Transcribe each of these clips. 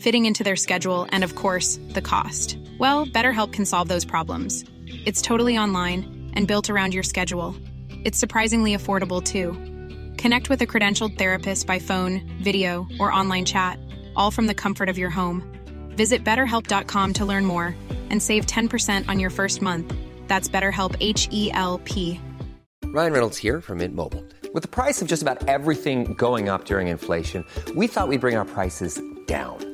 fitting into their schedule, and of course, the cost. Well, BetterHelp can solve those problems. It's totally online and built around your schedule. It's surprisingly affordable too. Connect with a credentialed therapist by phone, video, or online chat, all from the comfort of your home. Visit betterhelp.com to learn more and save 10% on your first month. That's BetterHelp H E L P. Ryan Reynolds here from Mint Mobile. With the price of just about everything going up during inflation, we thought we'd bring our prices down.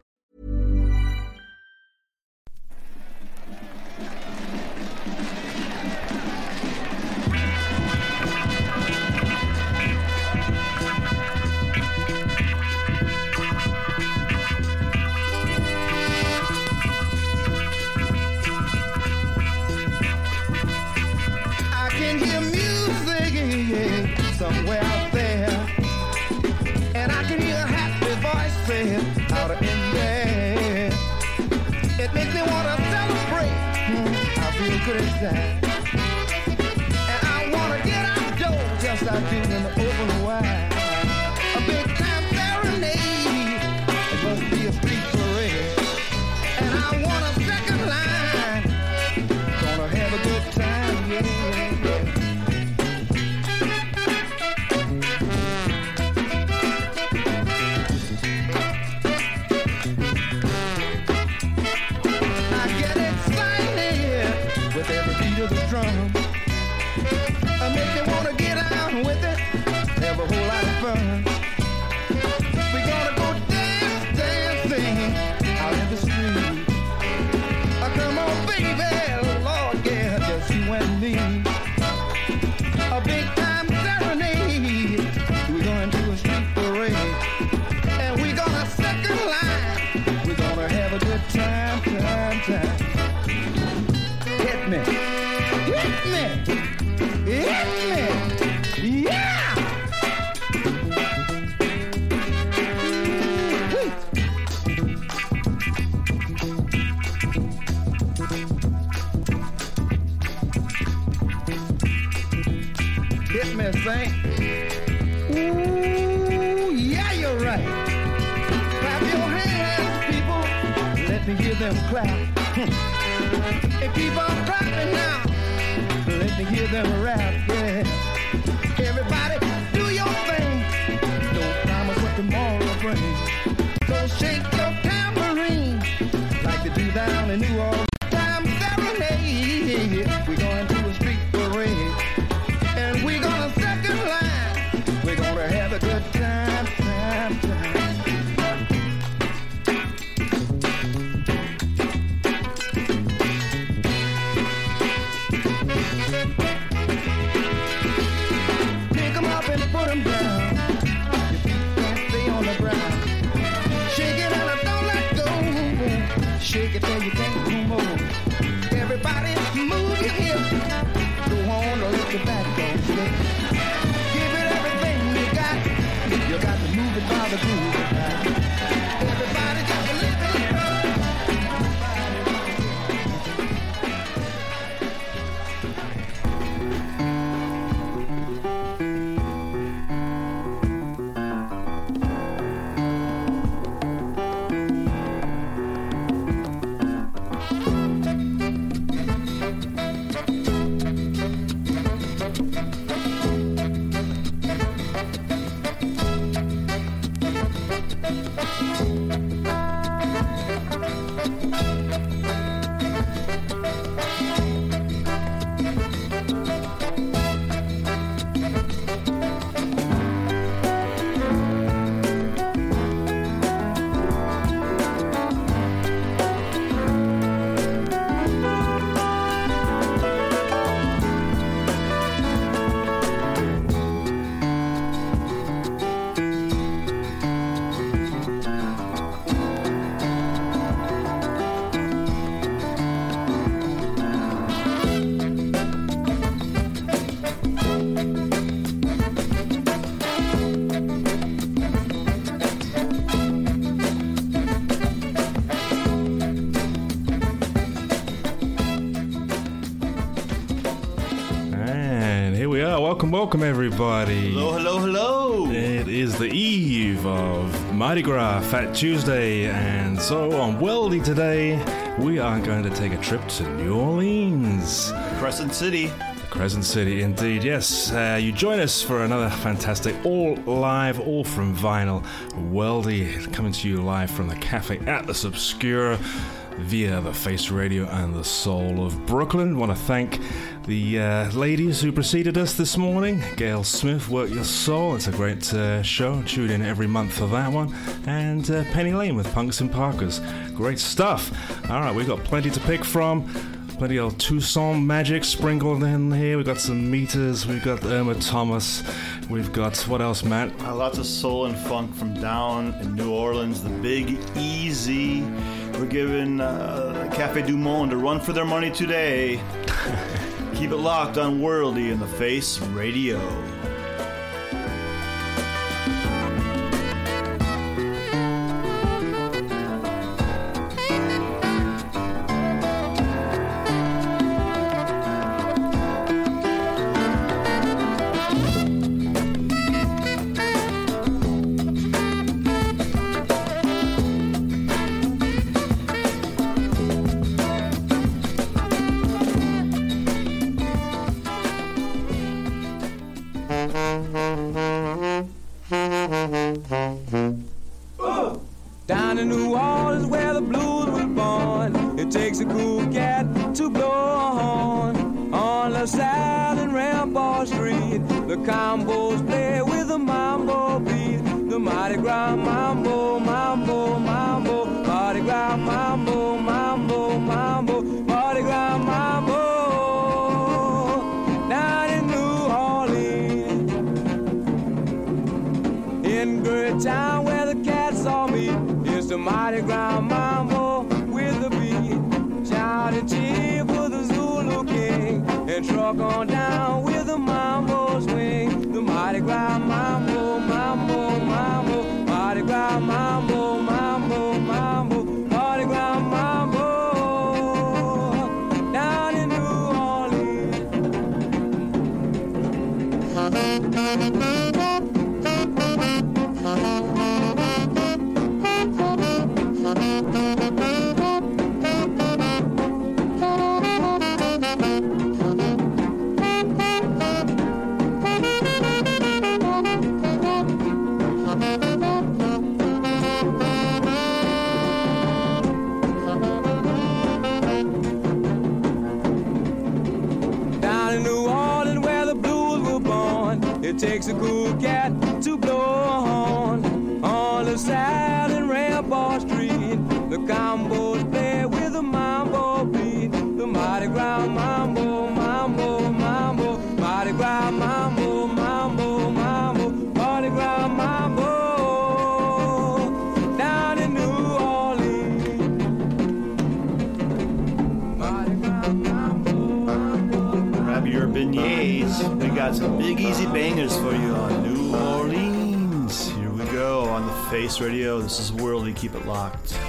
Hear them rap, yeah. Move it Welcome, everybody. Hello, hello, hello. It is the eve of Mardi Gras, Fat Tuesday, and so on Worldy today, we are going to take a trip to New Orleans. Crescent City. Crescent City, indeed. Yes, uh, you join us for another fantastic, all live, all from vinyl, Worldy, coming to you live from the Cafe Atlas Obscura via the Face Radio and the Soul of Brooklyn. Want to thank the uh, ladies who preceded us this morning. Gail Smith, Work Your Soul. It's a great uh, show. Tune in every month for that one. And uh, Penny Lane with Punks and Parkers. Great stuff. All right, we've got plenty to pick from. Plenty of Toussaint magic sprinkled in here. We've got some meters. We've got Irma Thomas. We've got what else, Matt? Uh, lots of soul and funk from down in New Orleans. The Big Easy. We're giving uh, Cafe Du Monde a run for their money today. Keep it locked on Worldy in the Face Radio. Down in New Orleans where the blues was born, it takes a cool cat to blow a horn. On the South and Rampart Street, the combos play bangers for you on New Orleans. Here we go on the Face Radio. This is Worldy. Keep it locked.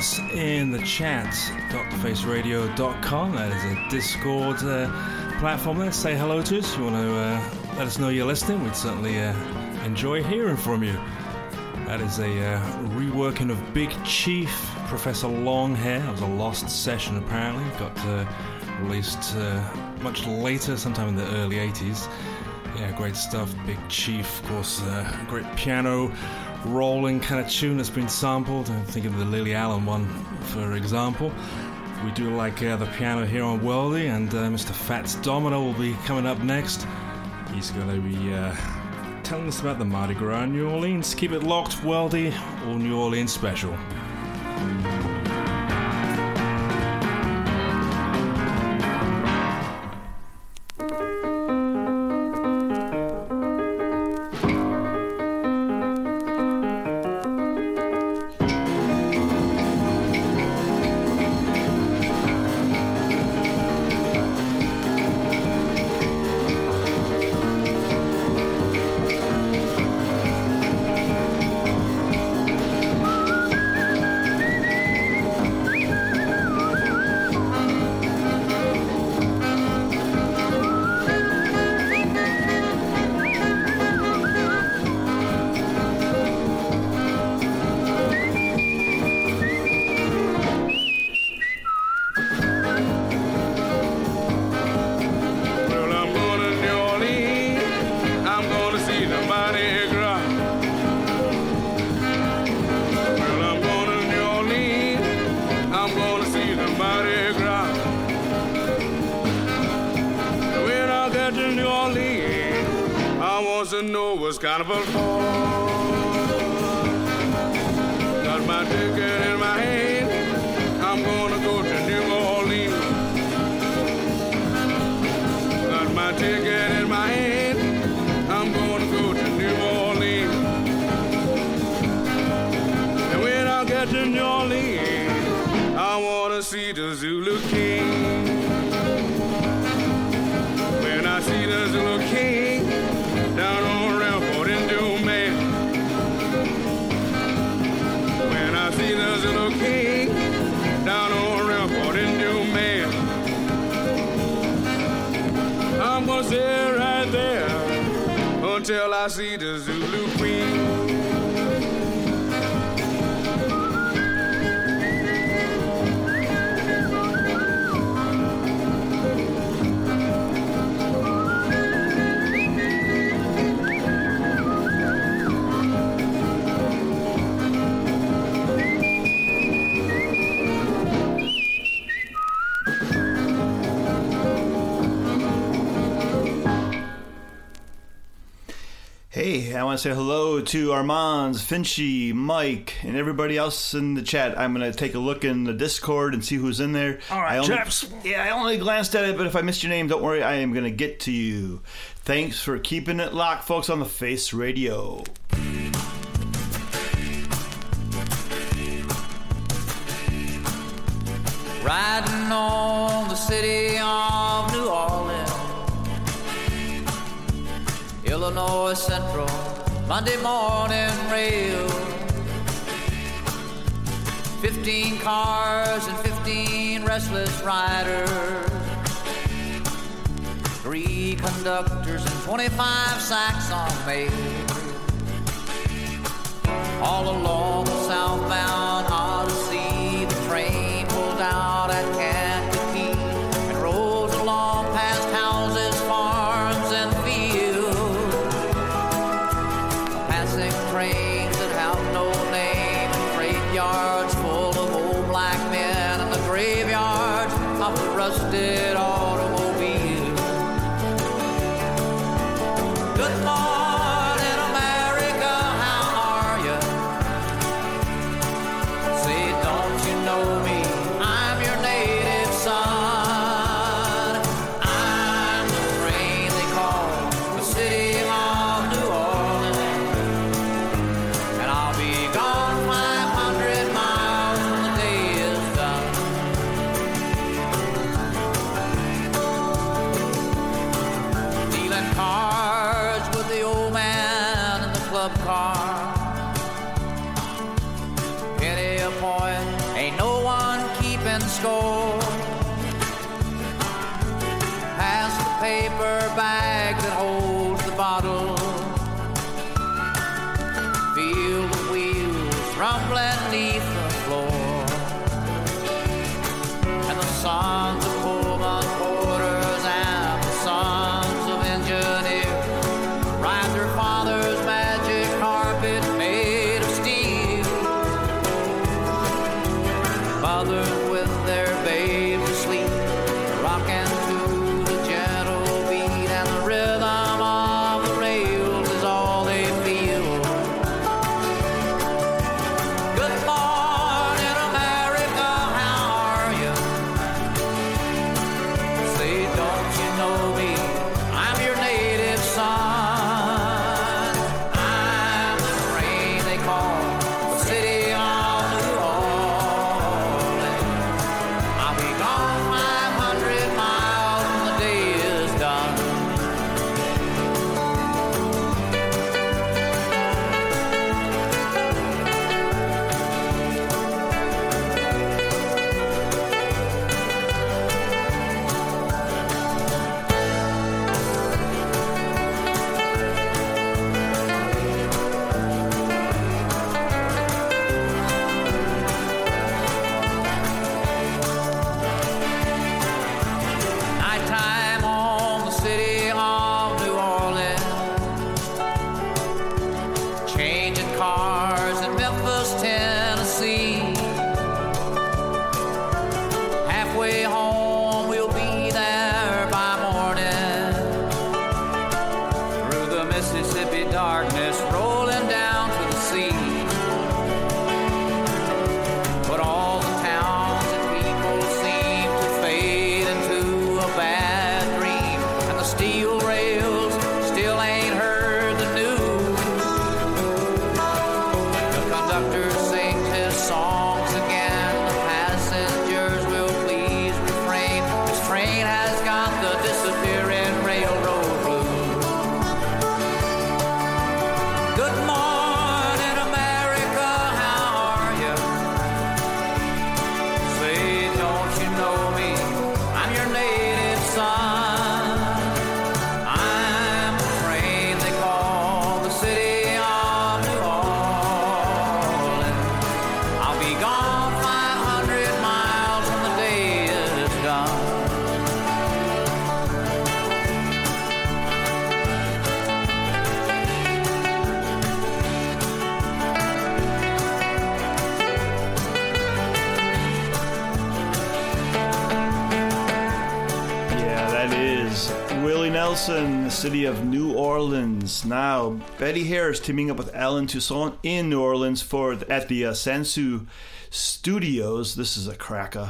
Us in the chat, drfaceradio.com. That is a Discord uh, platform there. Say hello to us. You want to uh, let us know you're listening? We'd certainly uh, enjoy hearing from you. That is a uh, reworking of Big Chief, Professor Longhair. That was a lost session apparently. Got uh, released uh, much later, sometime in the early 80s. Yeah, great stuff. Big Chief, of course, great piano rolling kind of tune that's been sampled. I'm thinking of the Lily Allen one, for example. We do like uh, the piano here on Worldy, and uh, Mr. Fats Domino will be coming up next. He's going to be uh, telling us about the Mardi Gras in New Orleans. Keep it locked, Worldy, or New Orleans special. Want to say hello to Armands, Finchy, Mike, and everybody else in the chat. I'm going to take a look in the Discord and see who's in there. All right, I only, chaps. Yeah, I only glanced at it, but if I missed your name, don't worry. I am going to get to you. Thanks for keeping it locked, folks, on the Face Radio. Riding on the city of New Orleans, Illinois Central, Monday morning rail. Fifteen cars and fifteen restless riders. Three conductors and twenty-five sacks on mail. All along the southbound city of New Orleans. Now, Betty Harris teaming up with Allen Toussaint in New Orleans for at the uh, Sansu Studios. This is a cracker.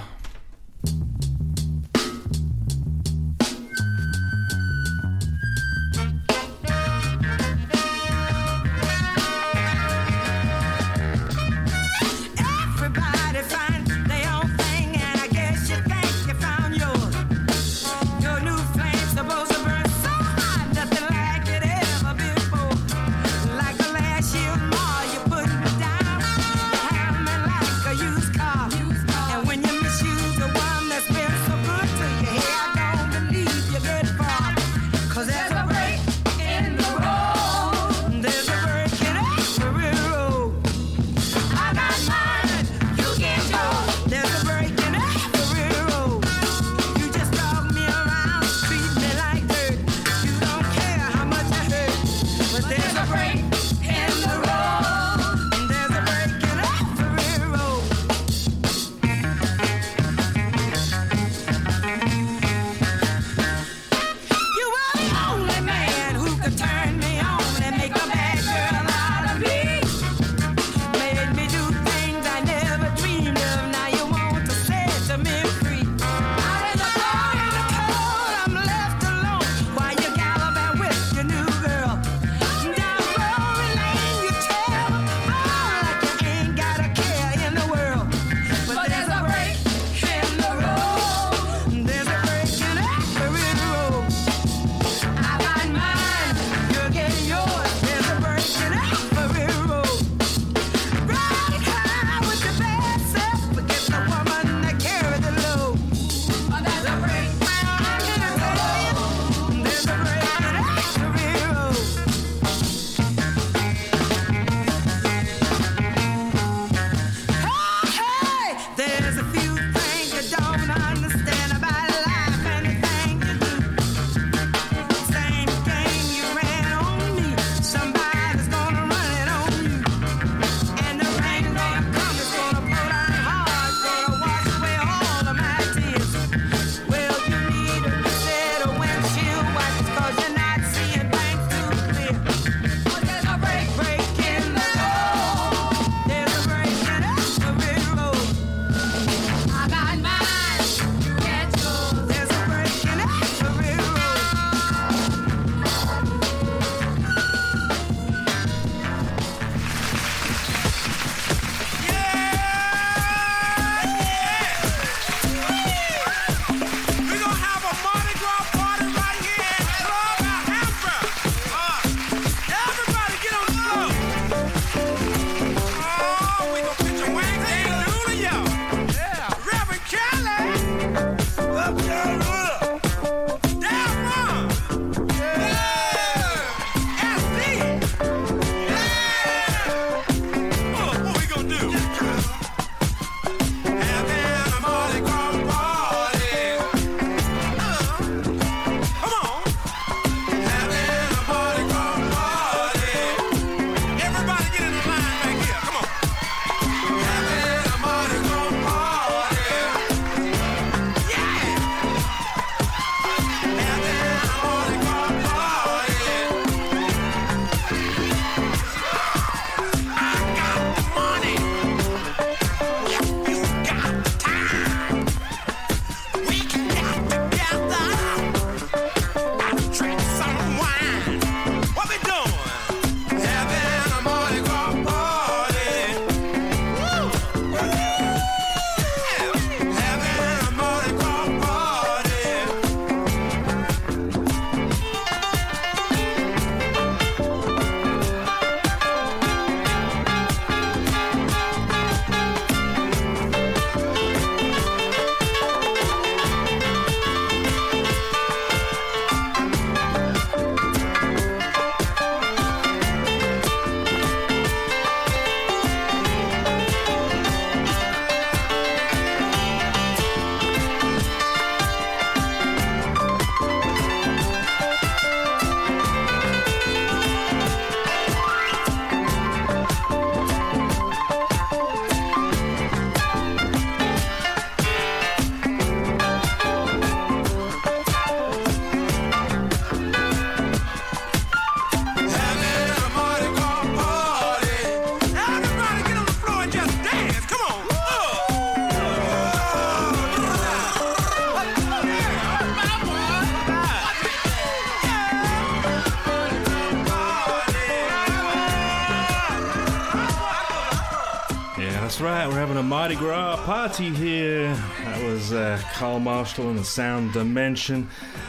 party here. That was uh, Carl Marshall and the Sound Dimension.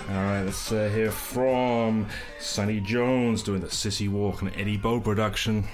All right, let's uh, hear from Sonny Jones doing the Sissy Walk and Eddie Bo production.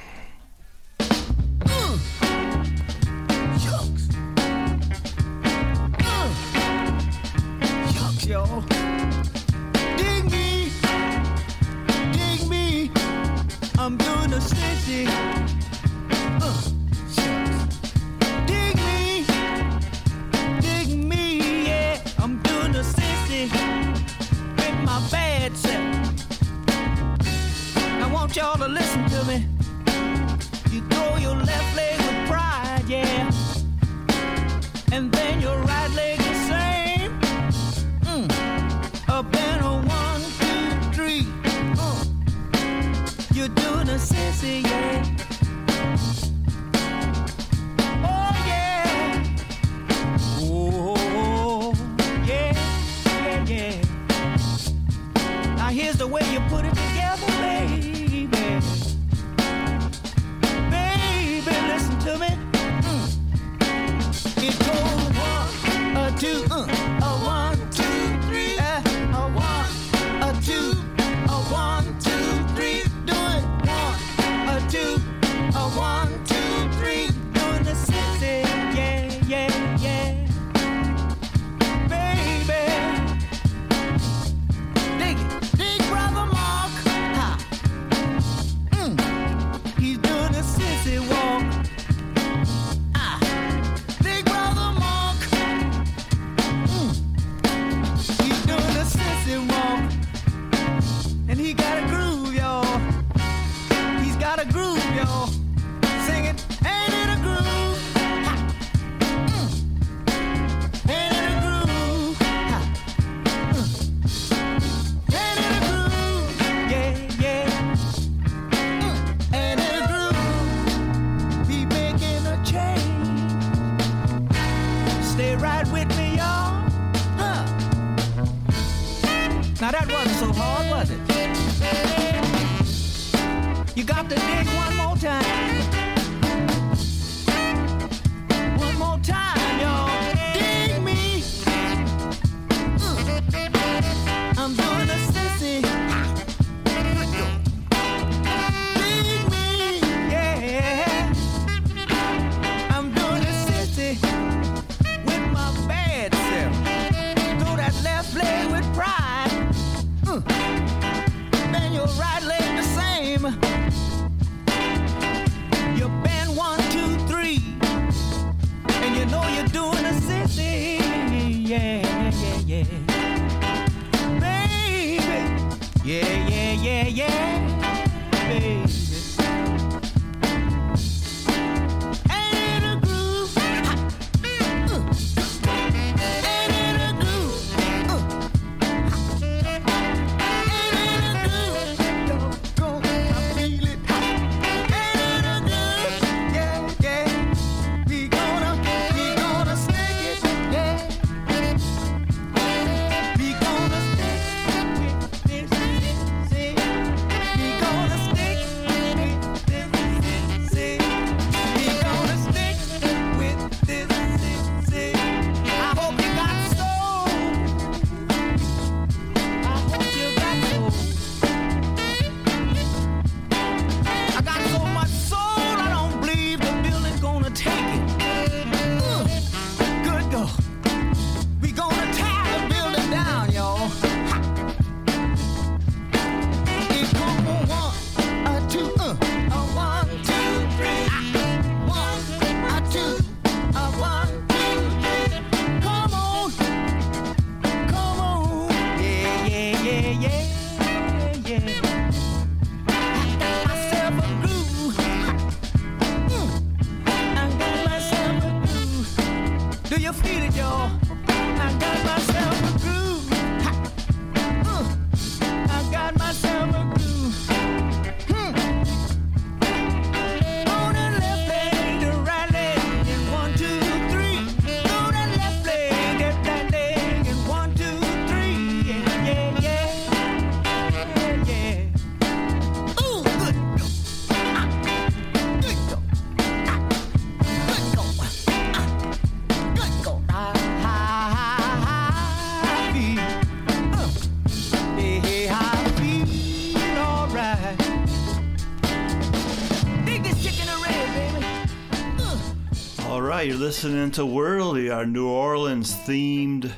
Right, you're listening to Worldy, our New Orleans themed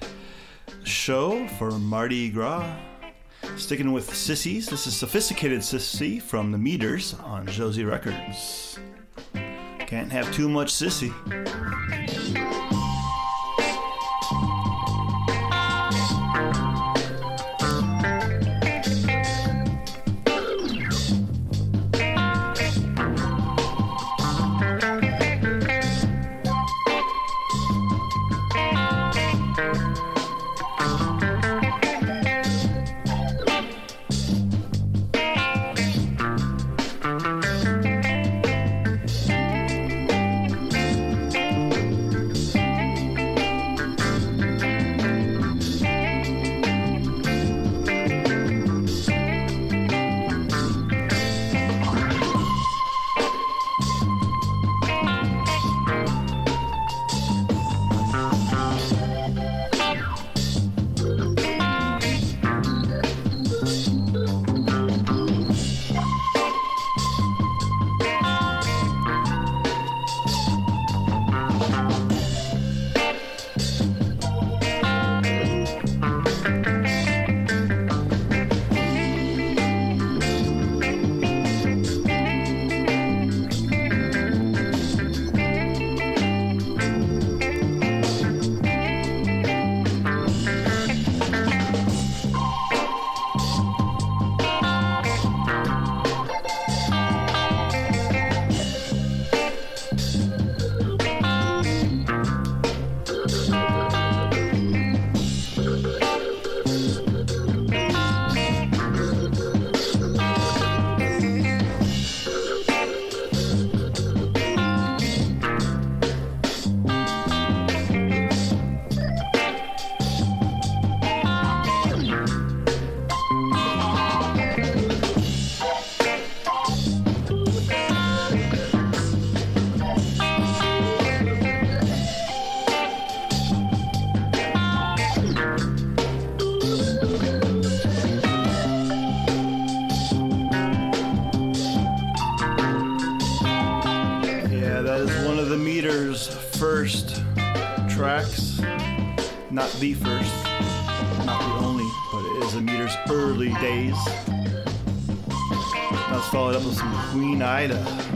show for Mardi Gras. Sticking with Sissies, this is Sophisticated Sissy from the Meters on Josie Records. Can't have too much sissy. Some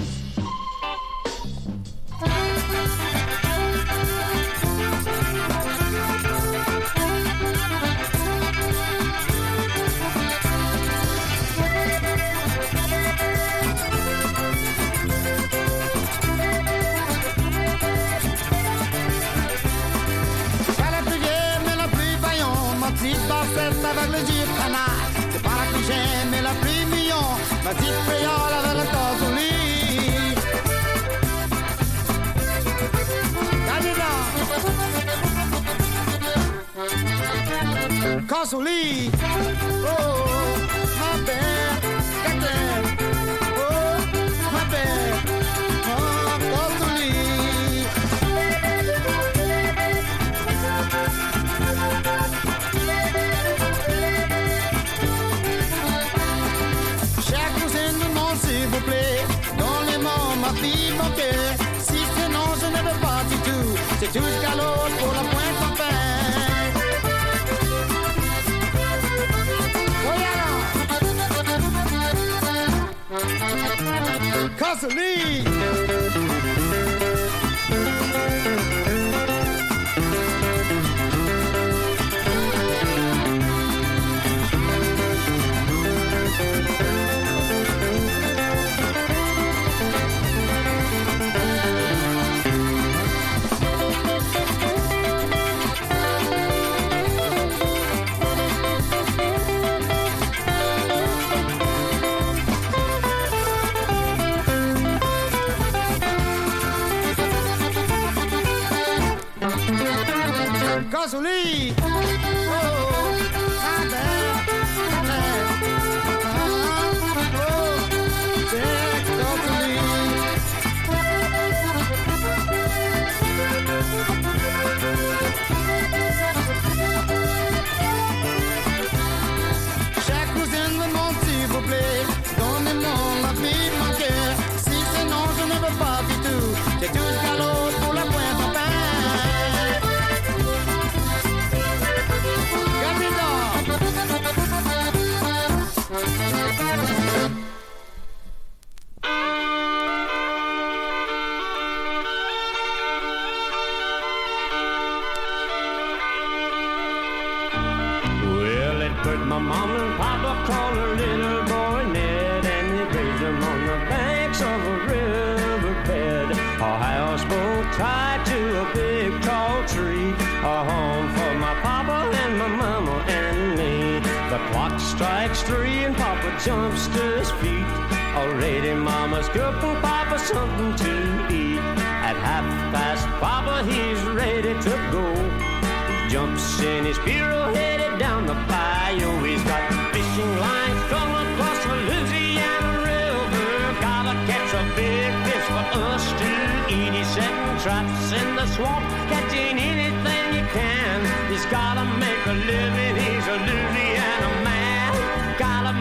Si sinon je ne veux pas du tout, c'est tout galop pour la pointe en fin. Voyons jumps to his feet. Already mama's cooking papa something to eat. At half past papa he's ready to go. Jumps in his pirogue headed down the bayou. He's got fishing lines strung across the Louisiana River. Gotta catch a big fish for us to eat. He's setting traps in the swamp, catching anything he can. He's gotta make a living. He's a Louisiana man.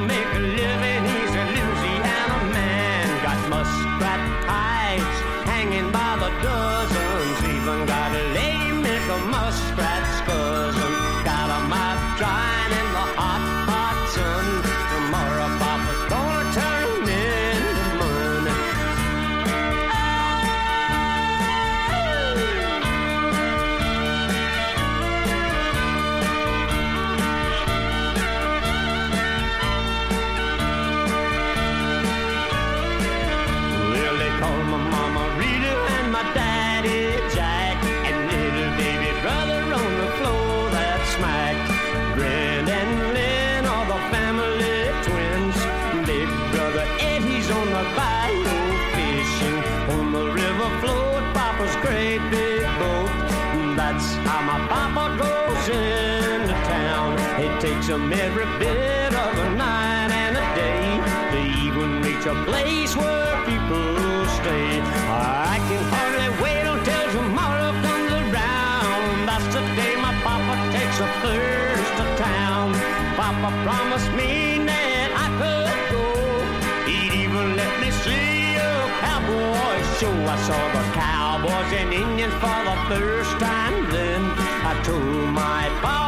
Make a living. He's a Louisiana man. Got muskrat hides hanging by the dozens. Even got a make a muskrat's cousin. Got a mouth drying It every bit of a night and a day to even reach a place where people stay. I can hardly wait until tomorrow comes around. That's the day my papa takes a first to town. Papa promised me that I could go. He'd even let me see a cowboy show. I saw the cowboys and Indians for the first time then. I told my pa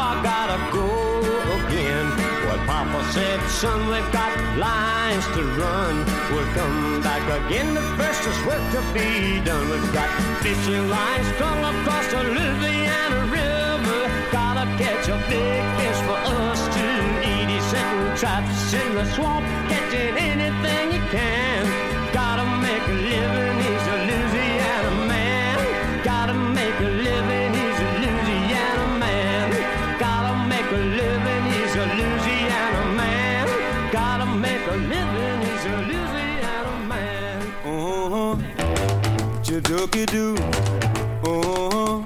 son, we've got lines to run. We'll come back again, the first is work to be done. We've got fishing lines strung across the Louisiana River. Gotta catch a big fish for us to eat. He's setting traps in the swamp, catching anything he can. Gotta make a living, Chidookie doo. Uh-huh.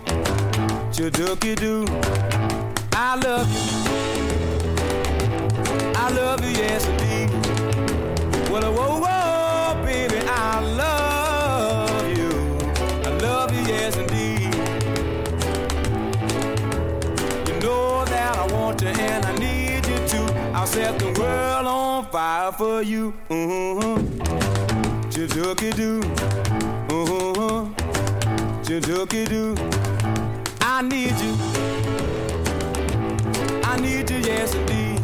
Chidookie doo. I love you. I love you, yes indeed. Well, whoa, whoa, baby, I love you. I love you, yes indeed. You know that I want you and I need you too. I'll set the world on fire for you. Uh-huh. Chidookie doo. Chidookie doo. I need you. I need you, yes indeed.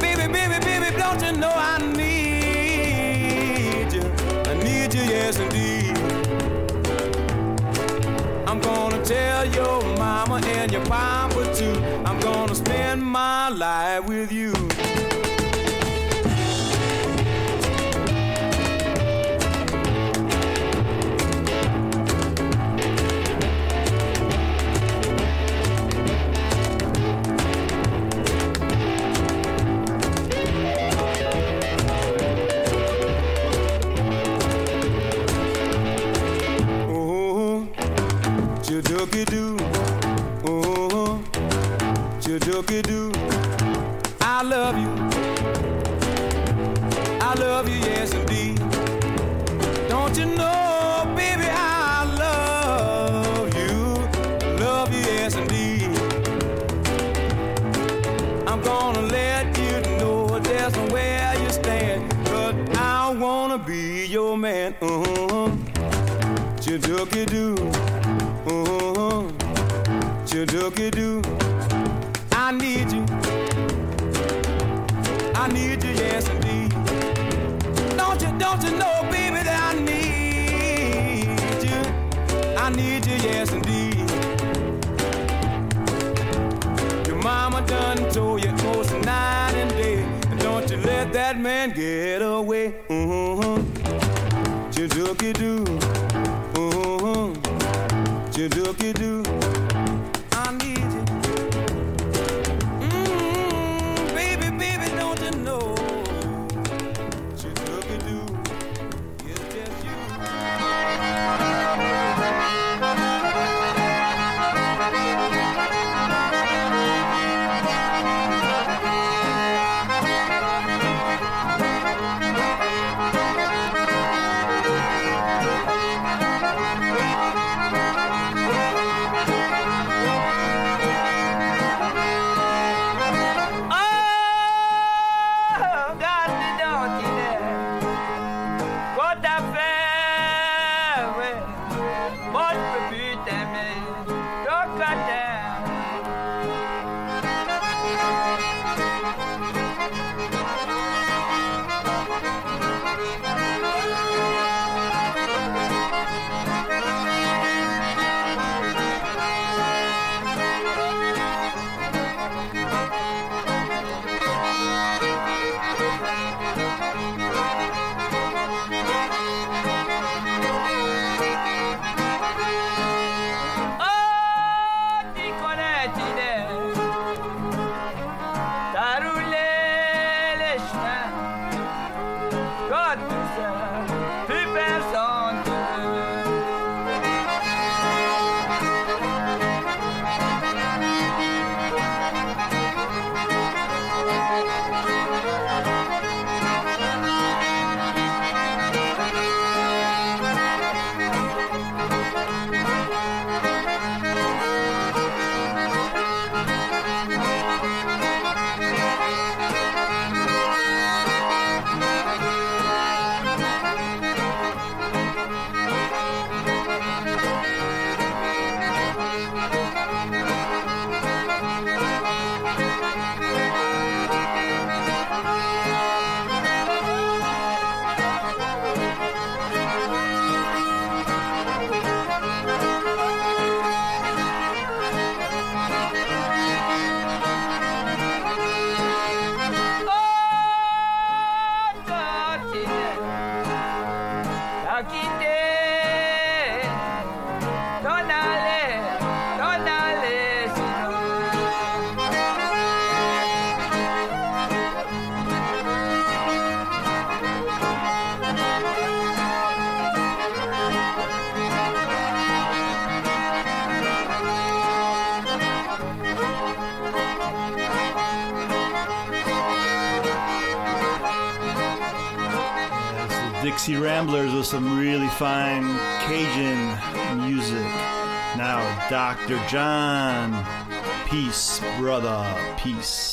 Baby, baby, baby, don't you know I need you? I need you, yes indeed. I'm gonna tell your mama and your papa too. I'm gonna spend my life with you. Chidookie doo. Oh, chidookie doo. I love you. I love you, yes indeed. Don't you know, baby, I love you. Love you, yes indeed. I'm gonna let you know there's nowhere you stand, but I wanna be your man. Uh-huh. Chidookie doo. Oh, Jadookie Doo, I need you. I need you, yes indeed. Don't you, don't you know, baby, that I need you? I need you, yes indeed. Your mama done told you most night and day, and don't you let that man get away. Mm-hmm. Jadookie Doo you do, you do. Ramblers with some really fine Cajun music. Now, Dr. John. Peace, brother. Peace.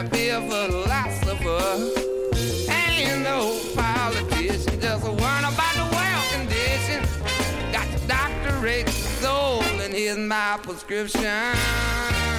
Trying to be a philosopher. Ain't no politician, just one about the world condition. Got the doctorate soul, and here's my prescription.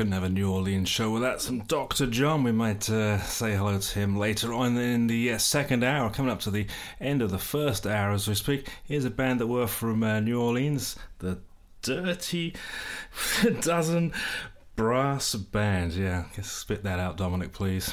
couldn't have a New Orleans show without some Dr. John. We might uh, say hello to him later on in the uh, second hour, coming up to the end of the first hour as we speak. Here's a band that were from uh, New Orleans, the Dirty Dozen Brass Band. Yeah, just spit that out, Dominic, please.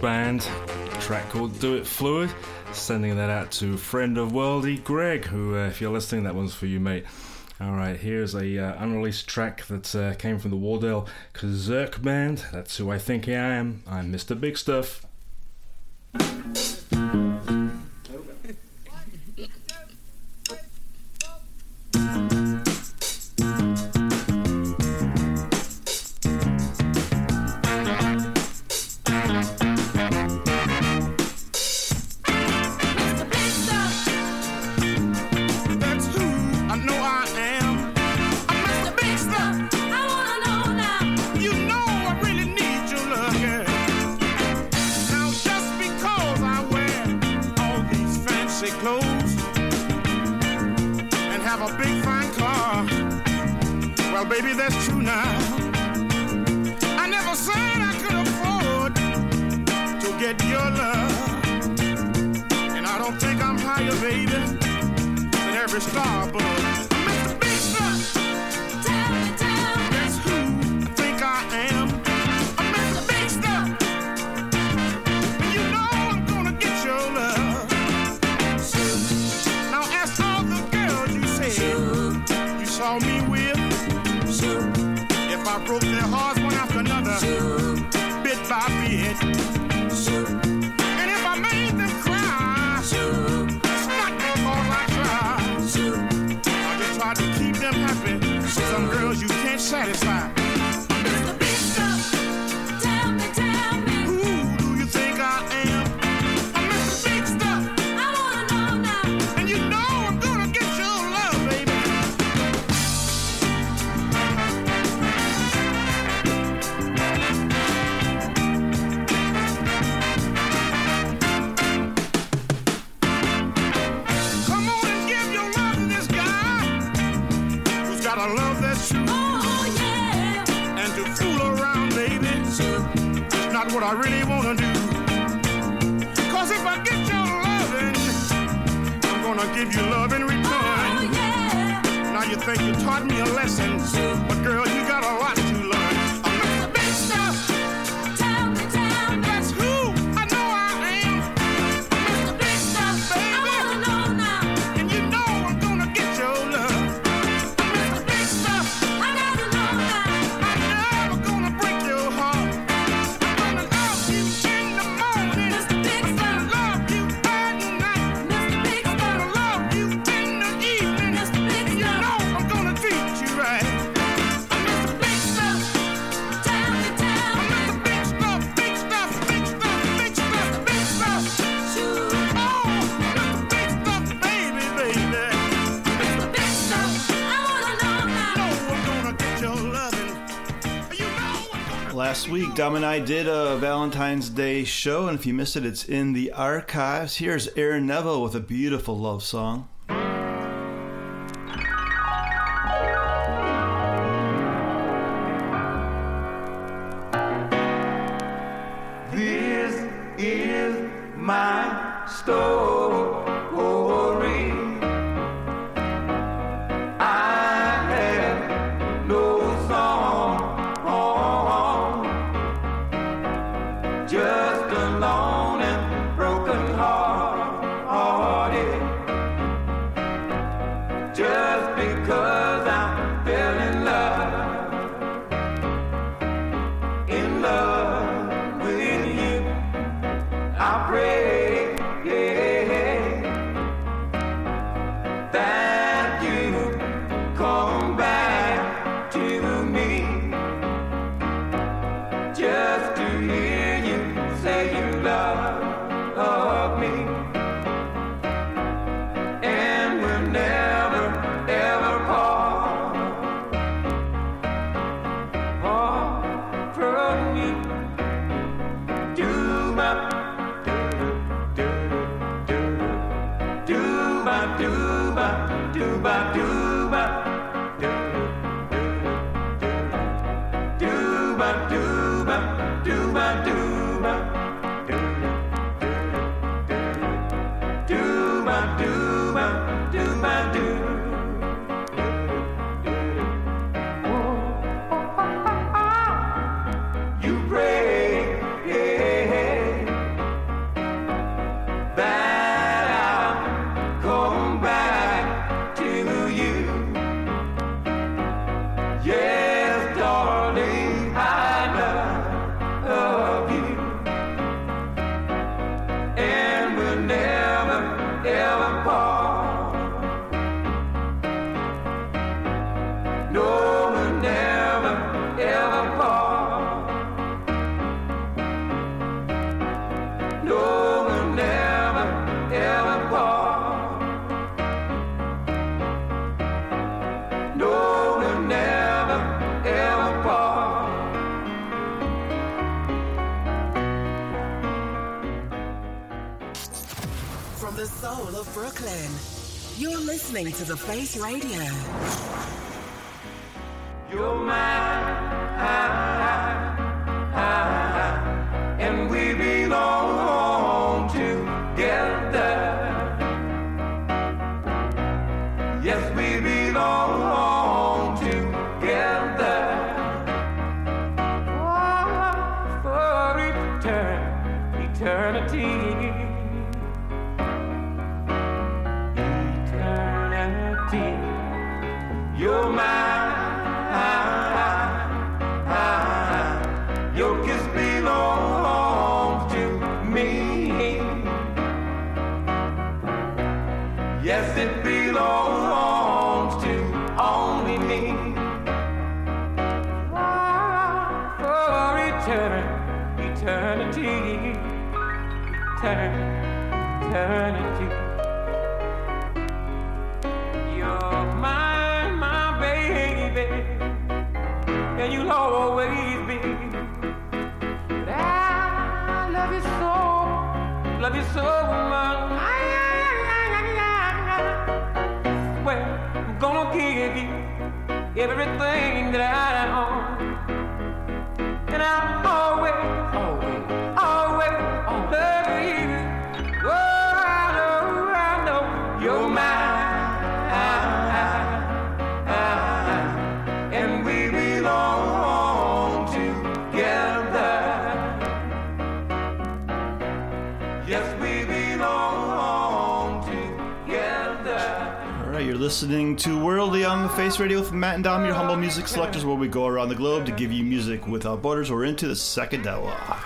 band, track called Do It Fluid. Sending that out to friend of worldy Greg, who, uh, if you're listening, that one's for you, mate. All right, here's a uh, unreleased track that uh, came from the Wardell Quezergue band. That's who I think I am. I'm Mr. Big Stuff. satisfied. I did a Valentine's Day show, and if you missed it, it's in the archives. Here's Aaron Neville with a beautiful love song. listening to The Face Radio. You're my tendrás. listening to Worldy on the Face Radio with Matt and Dom, your humble music selectors, where we go around the globe to give you music without borders. We're into the second hour.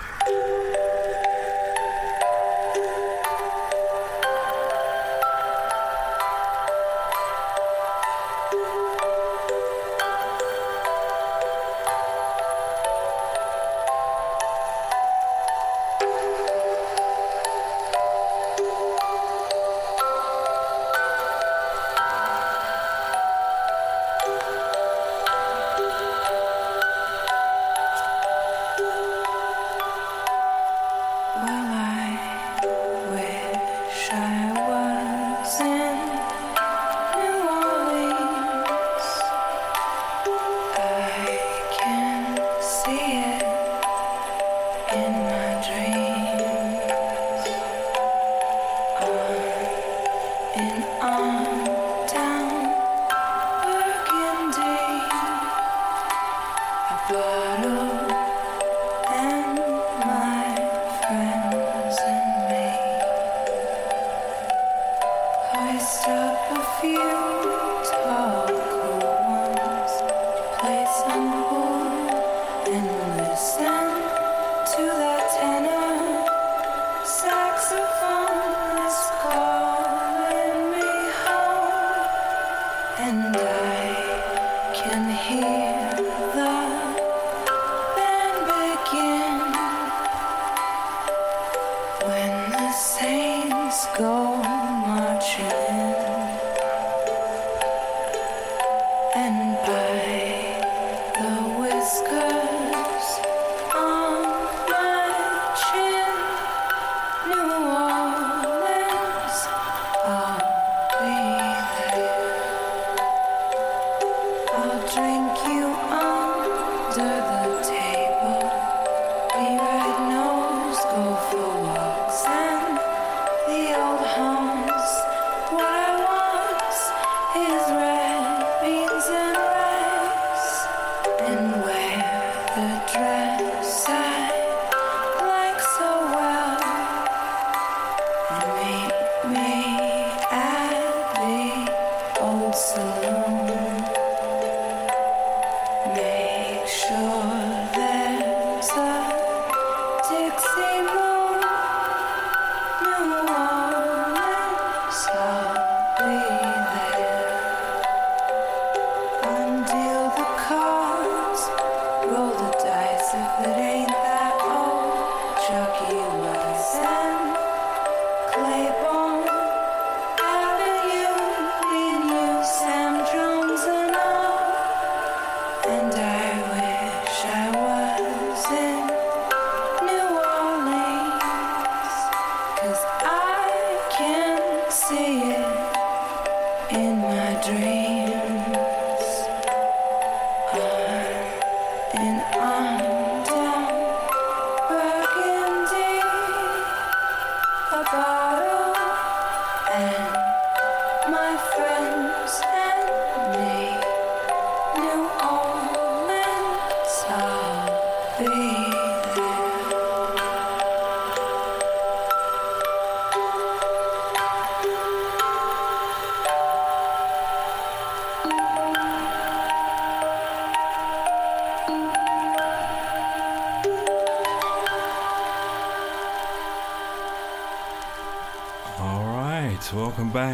go marching.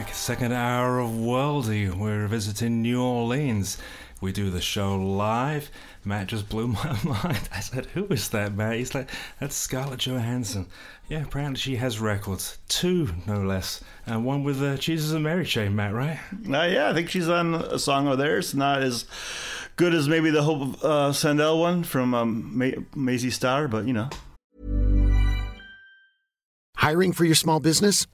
Back. Second hour of Worldy. We're visiting New Orleans. We do the show live. Matt just blew my mind. I said, "Who is that, Matt?" He's like, "That's Scarlett Johansson." Yeah, apparently she has records, two no less, and one with uh, Jesus and Mary Chain. Matt, right? Uh, yeah, I think she's on a song of theirs. Not as good as maybe the Hope uh, Sandoval one from um, Ma- Mazzy Star, but you know. Hiring for your small business?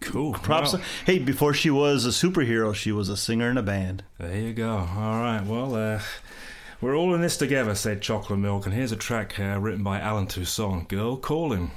Cool. Props. Well, Hey, before she was a superhero, she was a singer in a band. there you go. All right. Well, uh, we're all in this together," said Chocolate Milk, and here's a track uh, written by Allen Toussaint, "Girl Calling."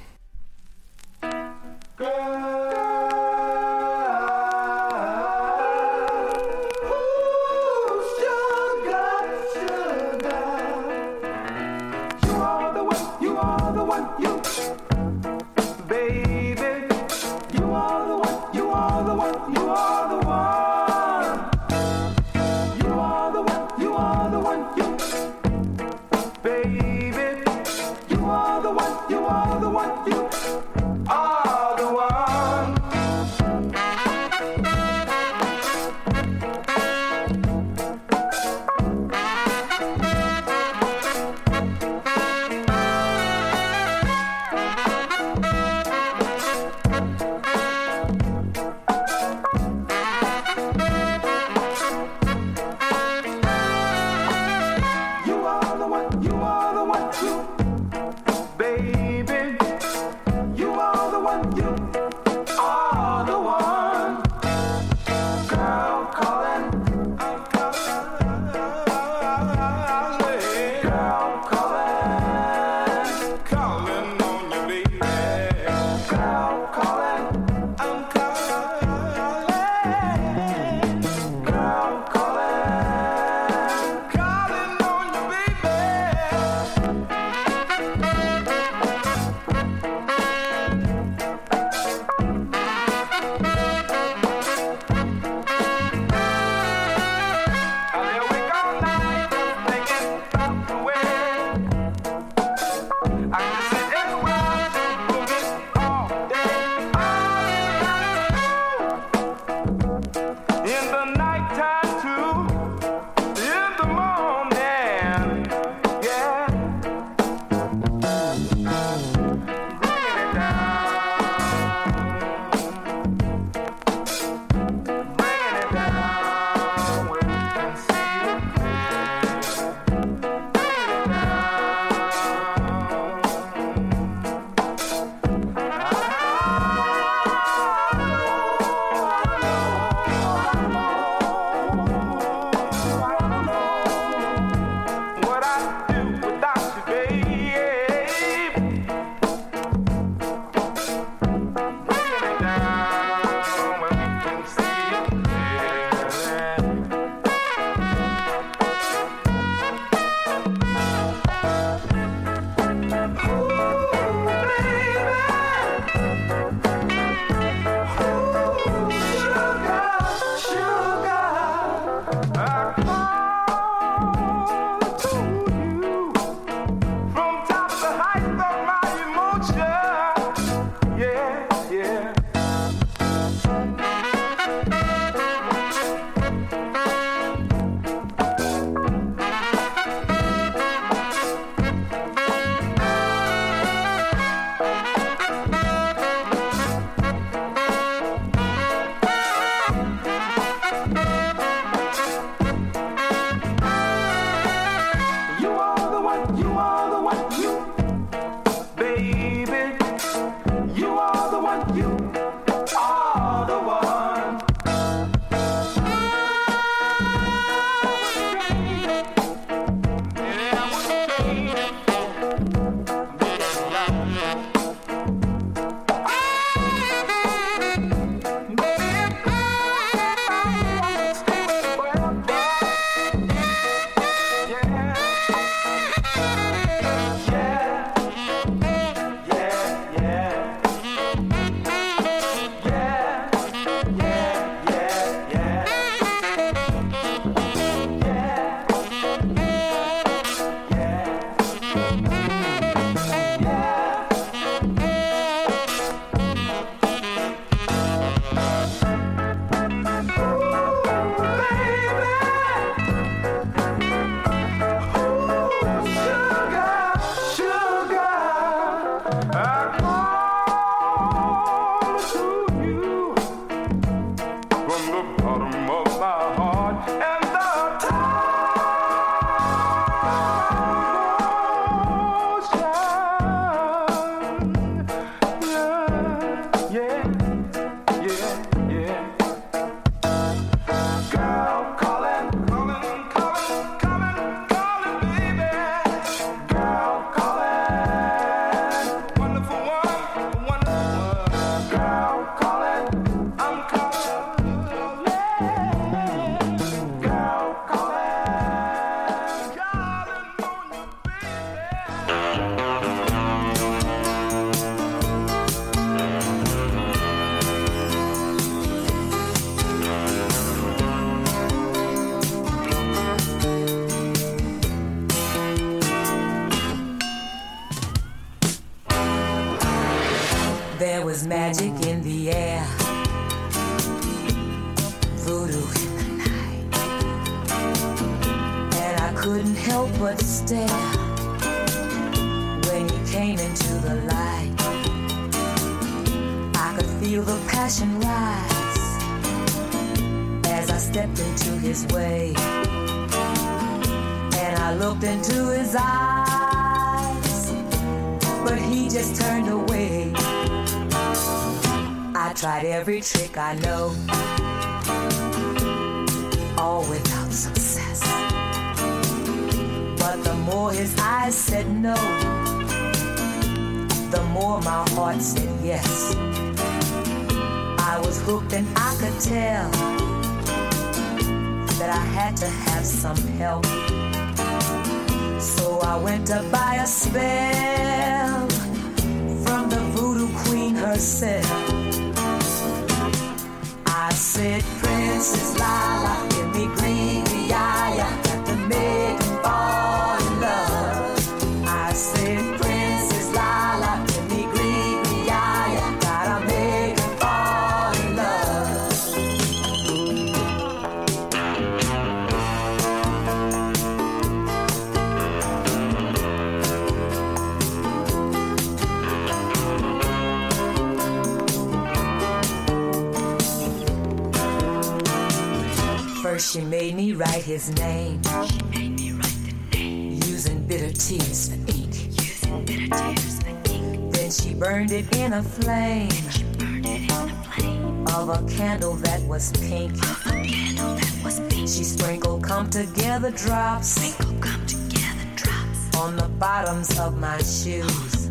of my shoes.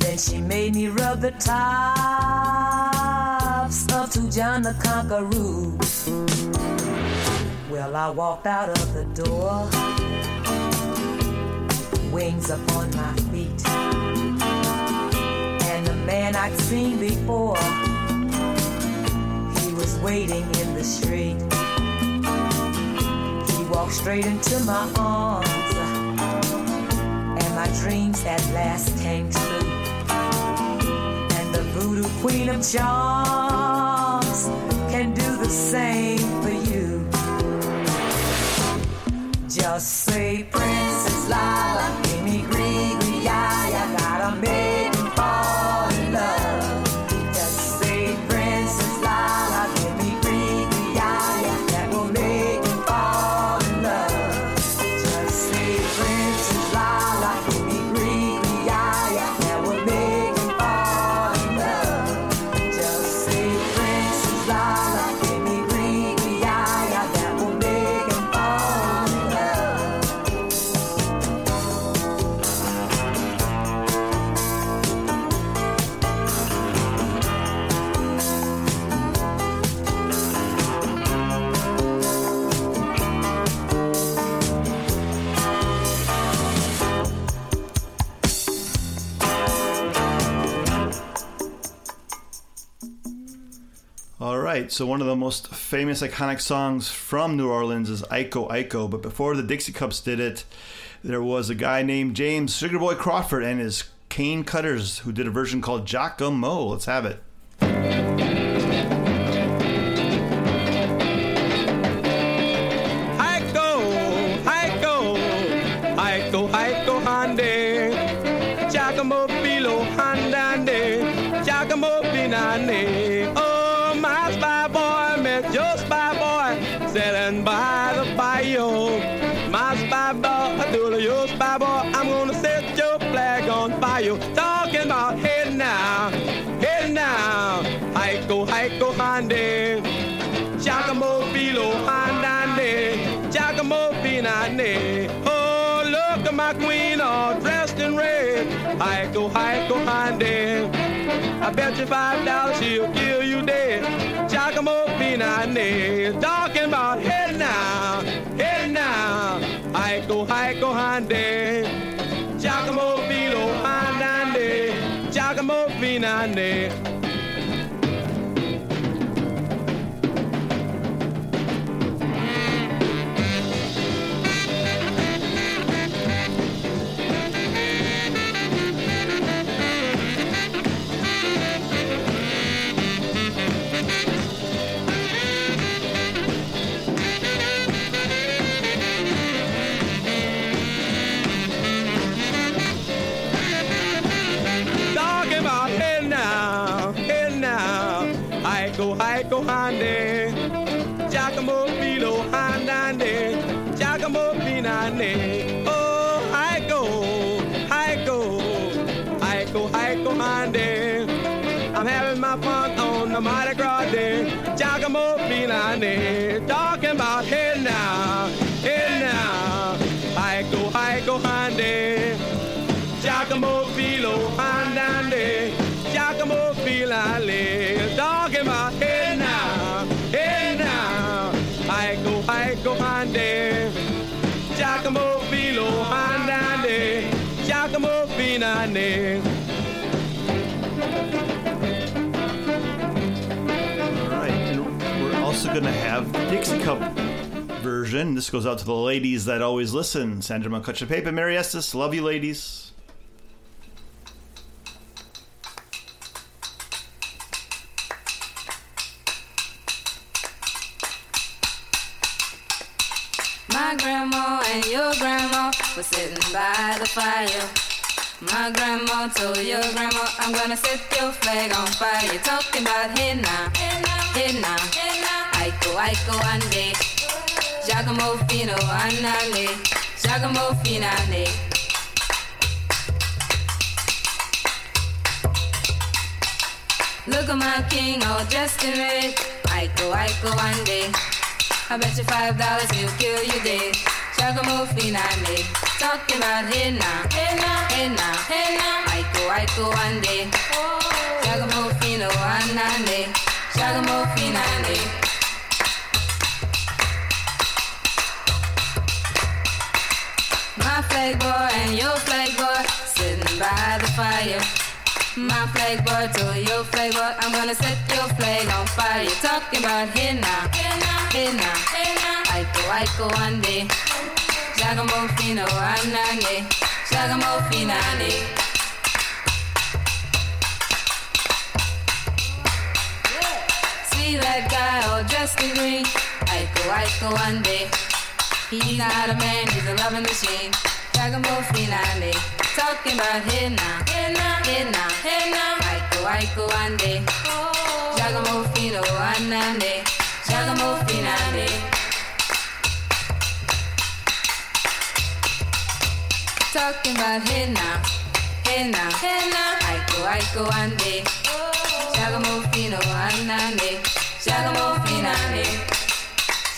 Then she made me rub the tops of two John the Conqueror. Well, I walked out of the door, wings upon my feet, and the man I'd seen before, he was waiting in the street. He walked straight into my arms my dreams at last came true. And the voodoo queen of charms can do the same for you. Just say, Princess Light. right. So one of the most famous iconic songs from New Orleans is Iko Iko. But before the Dixie Cups did it, there was a guy named James Sugarboy Crawford and his Cane Cutters who did a version called Jock-A-Mo. Let's have it. Bet you five dollars she'll kill you dead. Giacomo Finande, talking about hey now, hey now. Heiko, Heiko, Hande. Giacomo Filo, Handande, Giacomo Finande. Hande. Giacomo Filo, handande. Giacomo. All right, we're also going to have Dixie Cup version. This goes out to the ladies that always listen. Sandra Mancuchapape and Mary Estes. Love you, ladies. My grandma and your grandma were sitting by the fire. My grandma told your grandma, I'm gonna set your flag on fire. You talking about now, hey now, Aiko, ande. Giacomo Fino, anale. Giacomo Finale. Look at my king all dressed in red. Aiko, Aiko, ande. I bet you five dollars he'll kill you dead. Giacomo Finale. Talking about hey now, hey now, hey now, hey now. Aiko, Aiko, ande. Giacomo Fino, anale. Giacomo Finale. My flag boy and your flag boy sitting by the fire. My flag boy to your flag boy, I'm gonna set your flag on fire. Talking about hey now, hey now. Aiko, Aiko, ande. Giacomo Fino, anane. Finale. See that guy all dressed in green. Aiko, Aiko, ande. He's not a man, he's a loving machine. Finale. Talking about hey now, hey now, hey now, hey now. Aiko, Aiko, ande. Giacomo Fino, anane. Giacomo Talking about now, hey now. Aiko, Aiko, ande. Giacomo Fino, anane. Finale.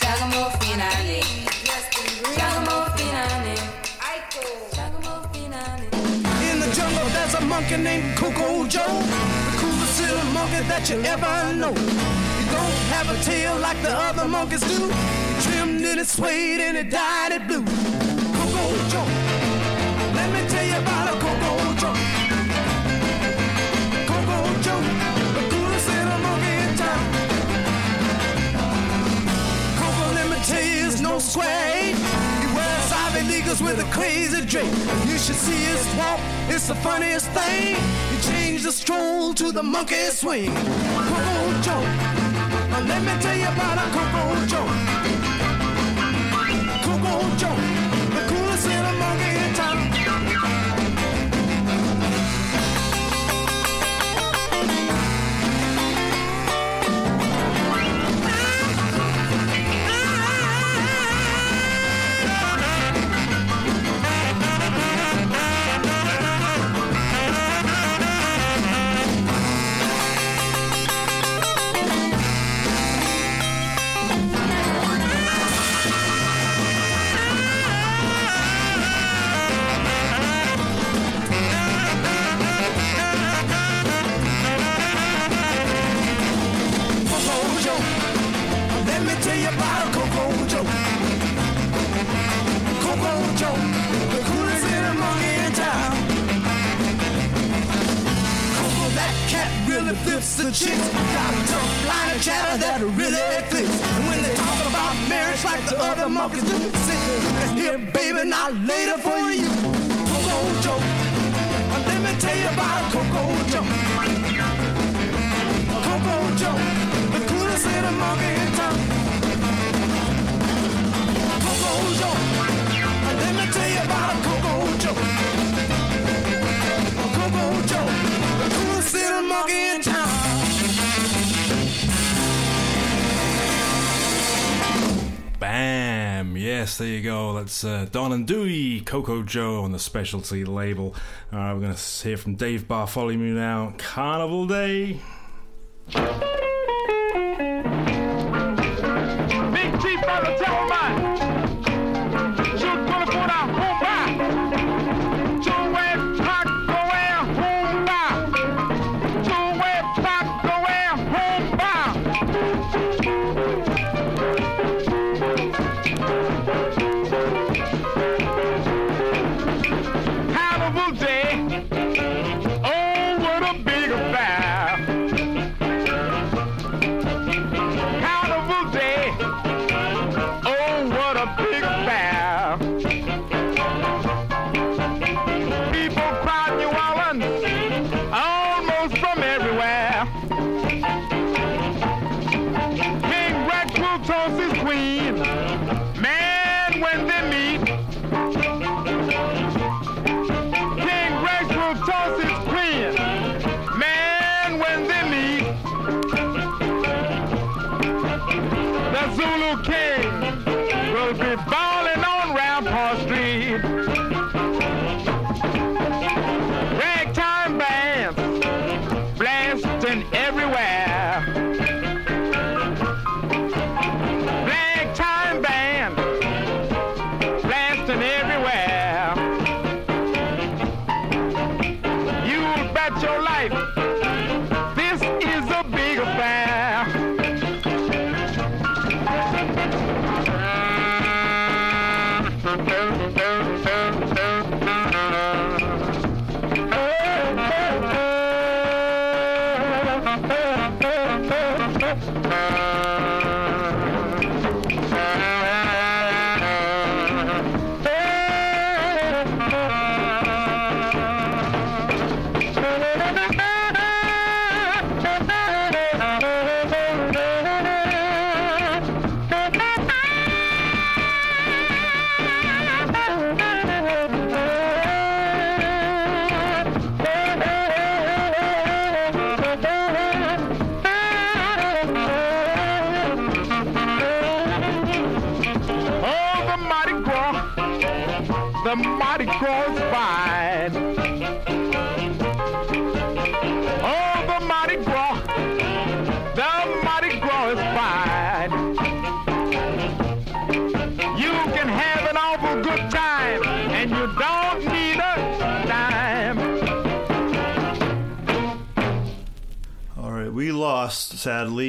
Giacomo Finale. In the jungle, there's a monkey named Coco Joe, the coolest little monkey that you ever know. He don't have a tail like the other monkeys do. Trimmed and it swayed and it dyed it blue. With a crazy drape. You should see his walk, it's the funniest thing. He changed the stroll to the monkey swing. Coco Joe, let me tell you about a Coco Joe. Coco Joe, flips the chicks. Got a tough line of chatter that really flips. And when they talk about marriage like the other monkeys do, sit here, baby, not later for you. Coco Joe, let me tell you about Coco Joe. Coco Joe, the coolest little monkey in town. Bam! Yes, there you go. That's uh, Don and Dewey, Coco Joe on the specialty label. All right, we're going to hear from Dave Bartholomew now. Carnival Day.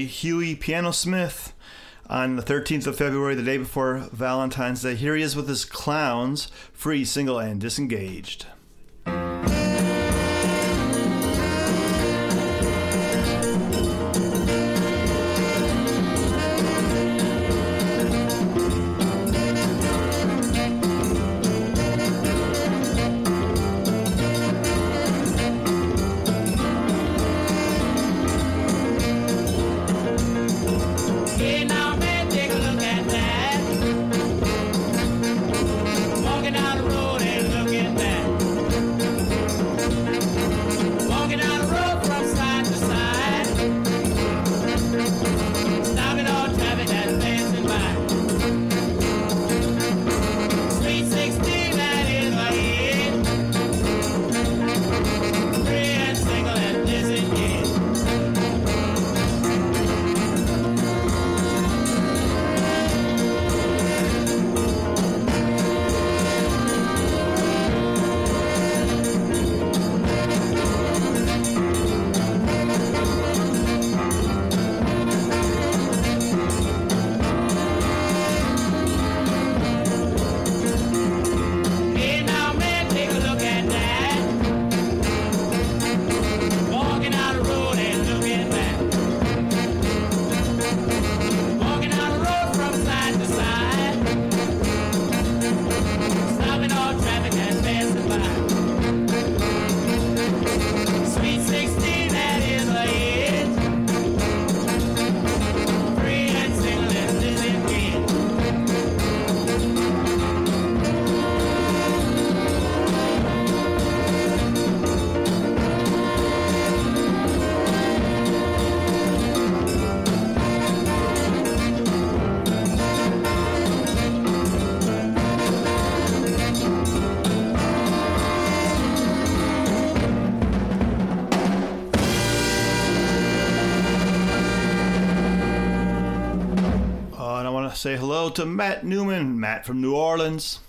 Huey Piano Smith on the 13th of February, the day before Valentine's Day. Here he is with his clowns, free, single, and disengaged. Say hello to Matt Newman, Matt from New Orleans.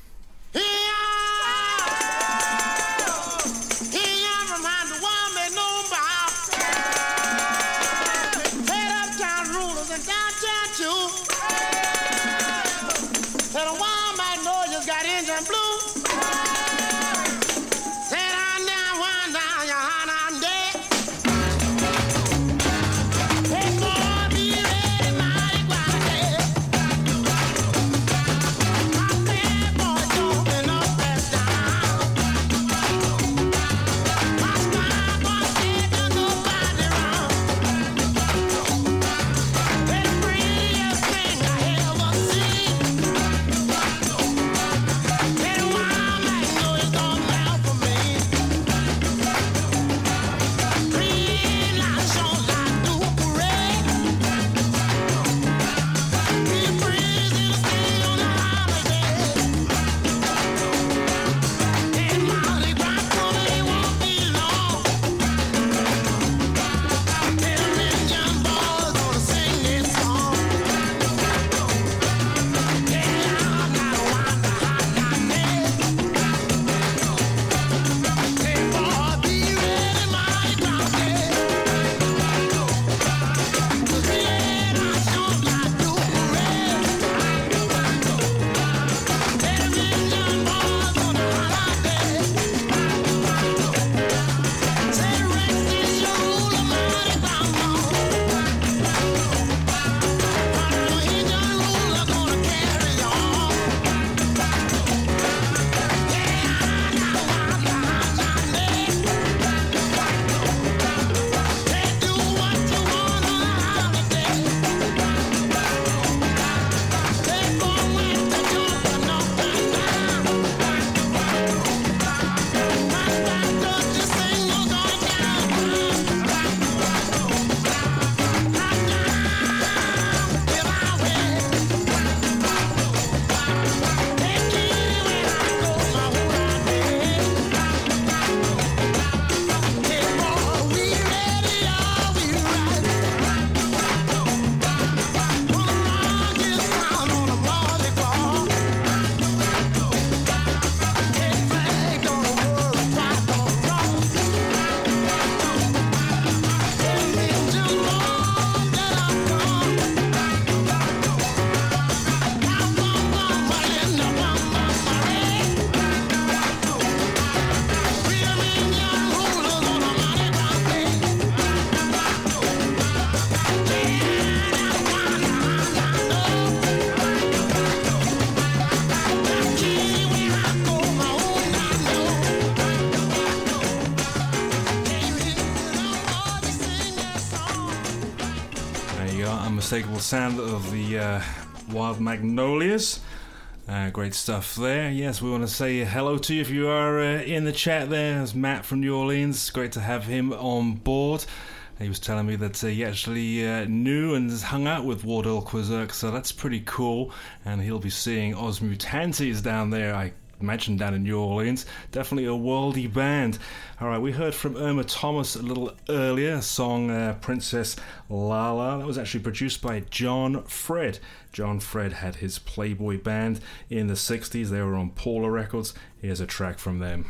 Sound of the uh, Wild Magnolias. Uh, great stuff there. Yes, we want to say hello to you if you are uh, in the chat there. It's Matt from New Orleans. Great to have him on board. He was telling me that uh, he actually uh, knew and hung out with Wardell Quezergue, so that's pretty cool. And he'll be seeing Os Mutantes down there, I imagine, down in New Orleans. Definitely a worldy band. All right, we heard from Irma Thomas a little earlier, song uh, Princess Lala. That was actually produced by John Fred. John Fred had his Playboy band in the 60s. They were on Paula Records. Here's a track from them.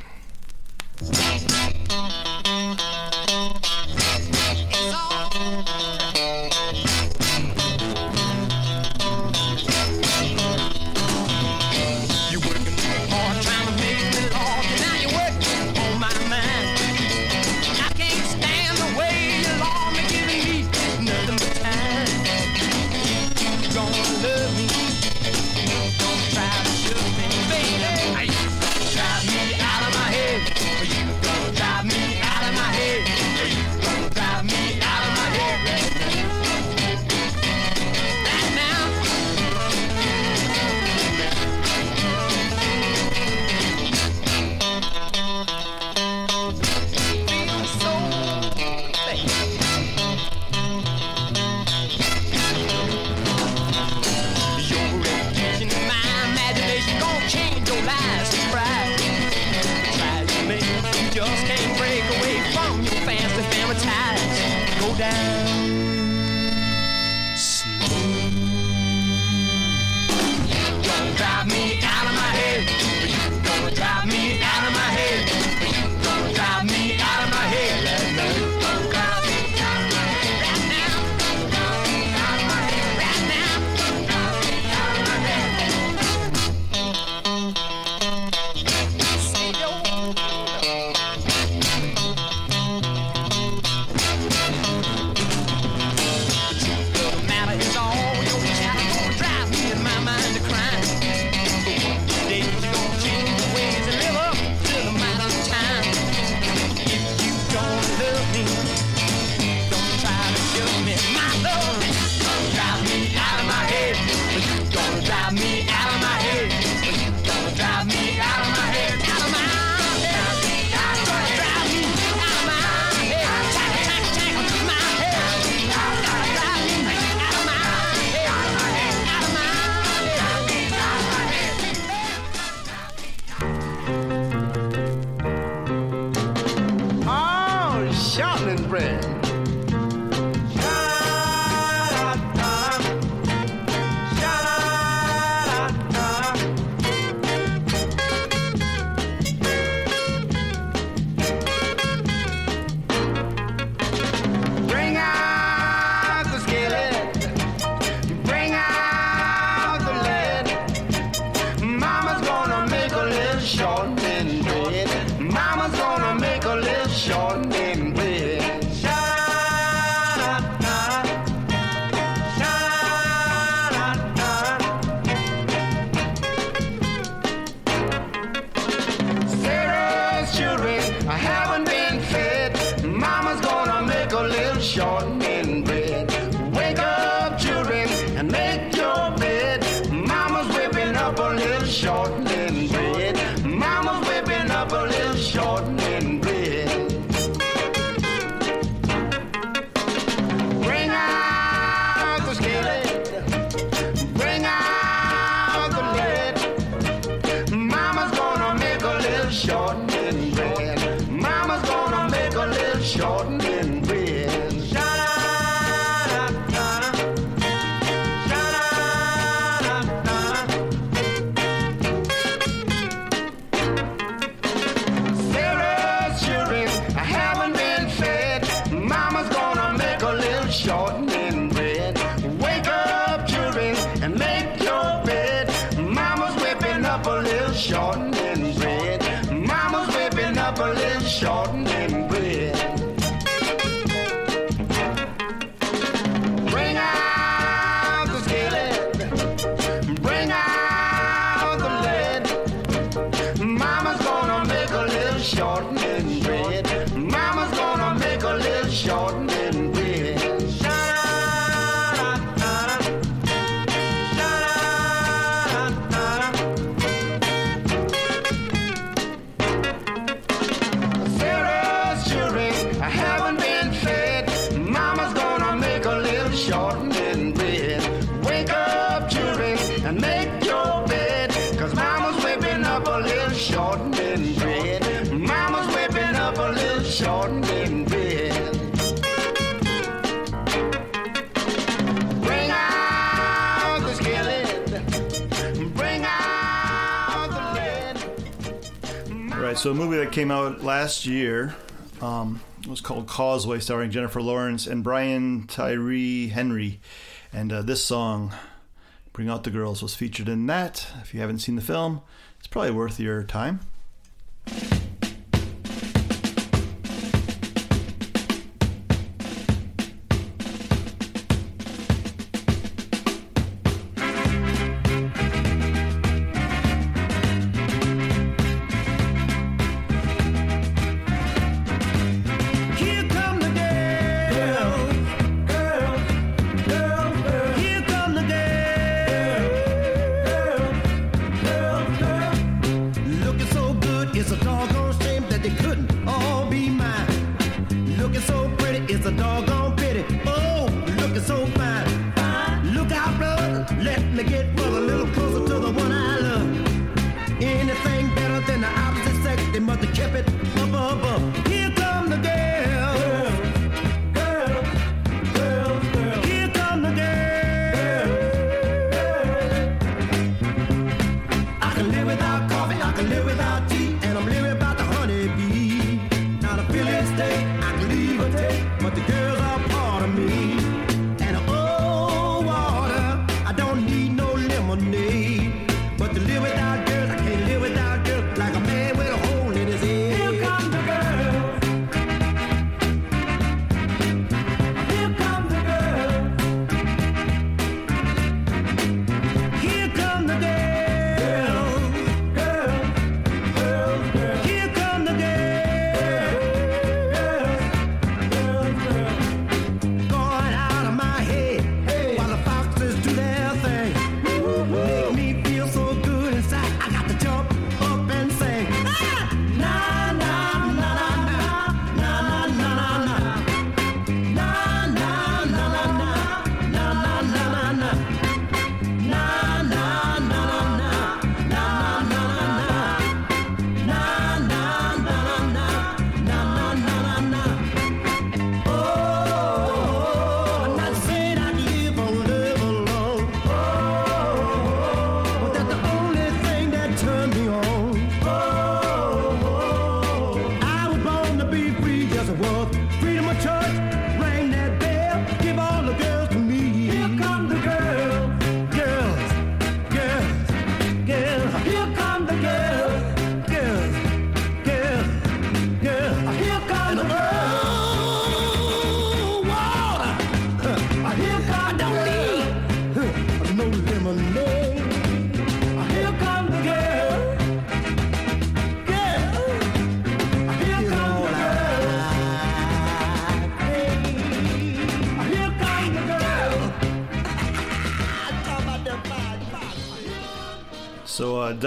came out last year. Um, it was called Causeway, starring Jennifer Lawrence and Brian Tyree Henry. And uh, this song, Bring Out the Girls, was featured in that. If you haven't seen the film, it's probably worth your time.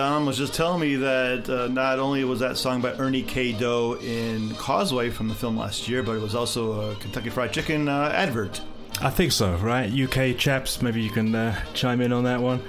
Don was just telling me that uh, not only was that song by Ernie K. Doe in Causeway from the film last year, but it was also a Kentucky Fried Chicken uh, advert. I think so, right? UK chaps, maybe you can uh, chime in on that one.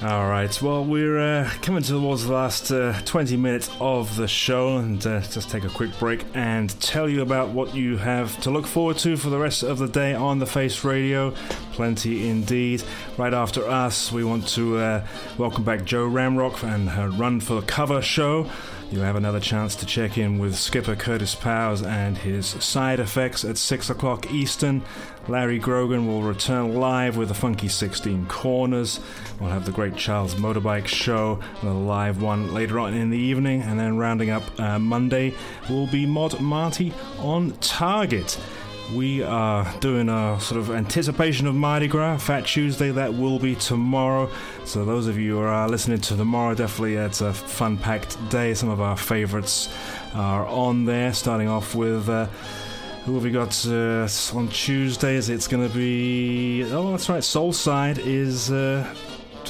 All right, well, we're uh, coming towards the last uh, 20 minutes of the show, and uh, just take a quick break and tell you about what you have to look forward to for the rest of the day on the Face Radio. Plenty indeed. Right after us, we want to uh, welcome back Joe Ramrock and her Run for the Cover show. You have another chance to check in with Skipper Curtis Powers and his side effects at 6 o'clock Eastern. Larry Grogan will return live with the Funky 16 Corners. We'll have the Great Charles Motorbike Show, another live one later on in the evening, and then rounding up uh, Monday will be Mod Marty on Target. We are doing a sort of anticipation of Mardi Gras, Fat Tuesday. That will be tomorrow. So those of you who are listening to tomorrow, definitely it's a fun-packed day. Some of our favorites are on there. Starting off with. Uh, who have we got uh, on Tuesdays? It's going to be. Oh, that's right. Soul Side is uh,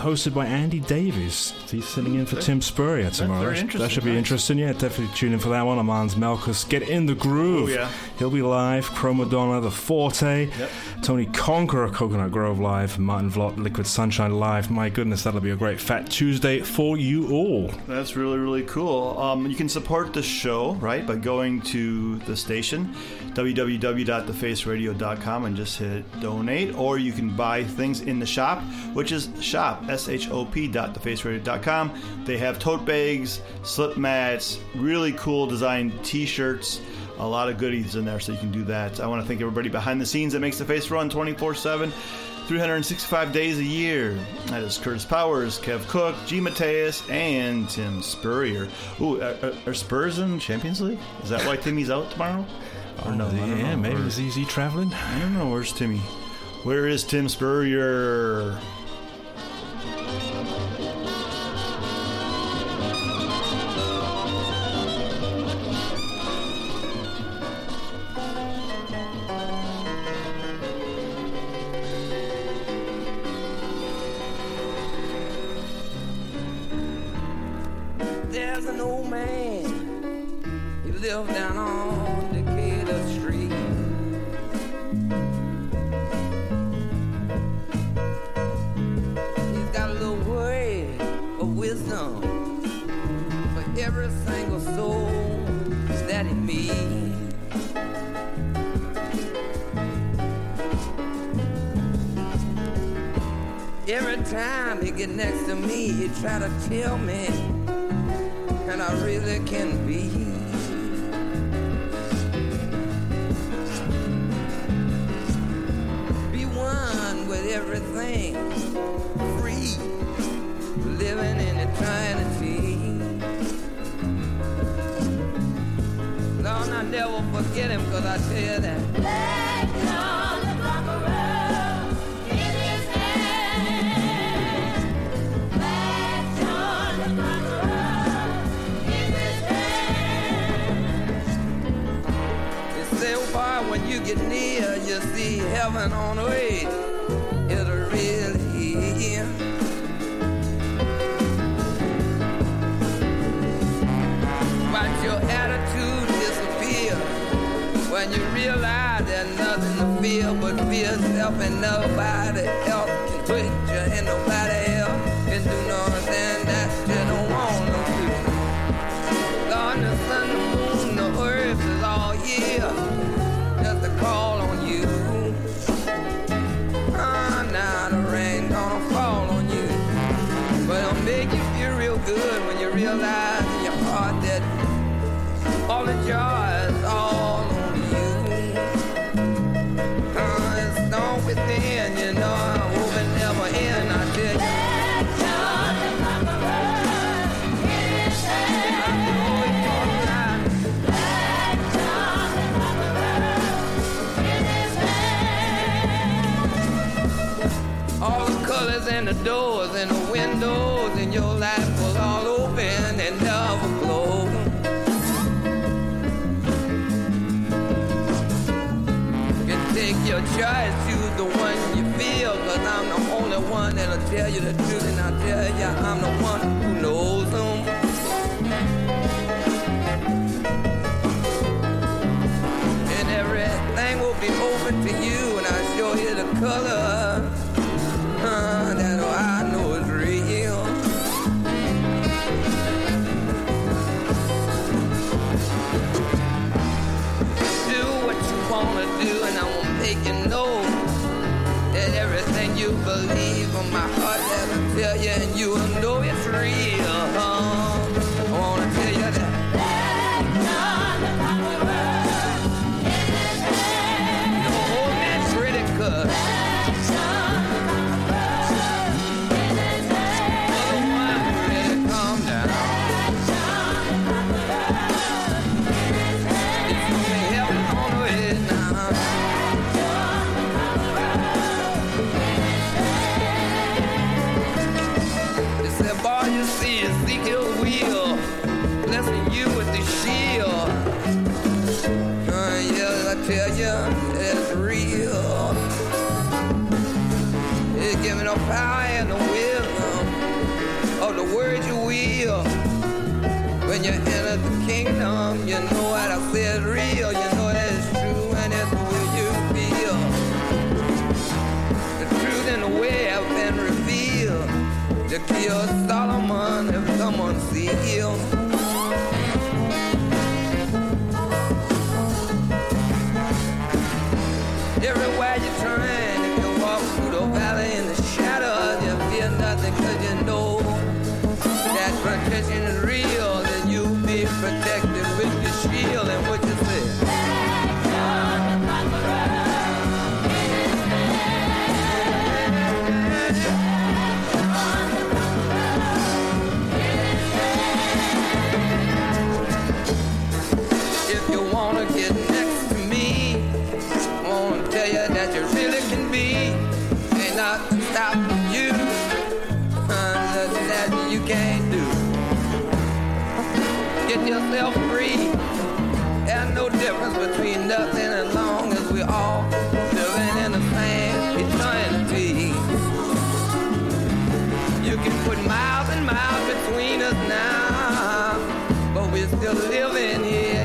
hosted by Andy Davies. He's sitting in for. Tim Spurrier tomorrow. That should be nice. interesting. Yeah, definitely tune in for that one. Amans Melkus, Get in the groove. Oh, yeah. He'll be live. Chromadonna, The Forte. Yep. Tony Conqueror, Coconut Grove live. Martin Vlot, Liquid Sunshine live. My goodness, that'll be a great Fat Tuesday for you all. That's really, really cool. Um, you can support the show, right, by going to the station, www.thefaceradio.com, and just hit donate. Or you can buy things in the shop, which is shop, S-H-O-P dot thefaceradio.com. They have tote bags, slip mats, really cool designed t-shirts, a lot of goodies in there, so you can do that. I want to thank everybody behind the scenes that makes the face run 24-7. 365 days a year. That is Curtis Powers, Kev Cook, G. Mateus, and Tim Spurrier. Ooh, are, are- Spurs in Champions League? Is that why Timmy's out tomorrow? Or no? I don't Oh, yeah, know. maybe is is he traveling? I don't know. Where's Timmy? Where is Tim Spurrier? Thank you. Color. Still living here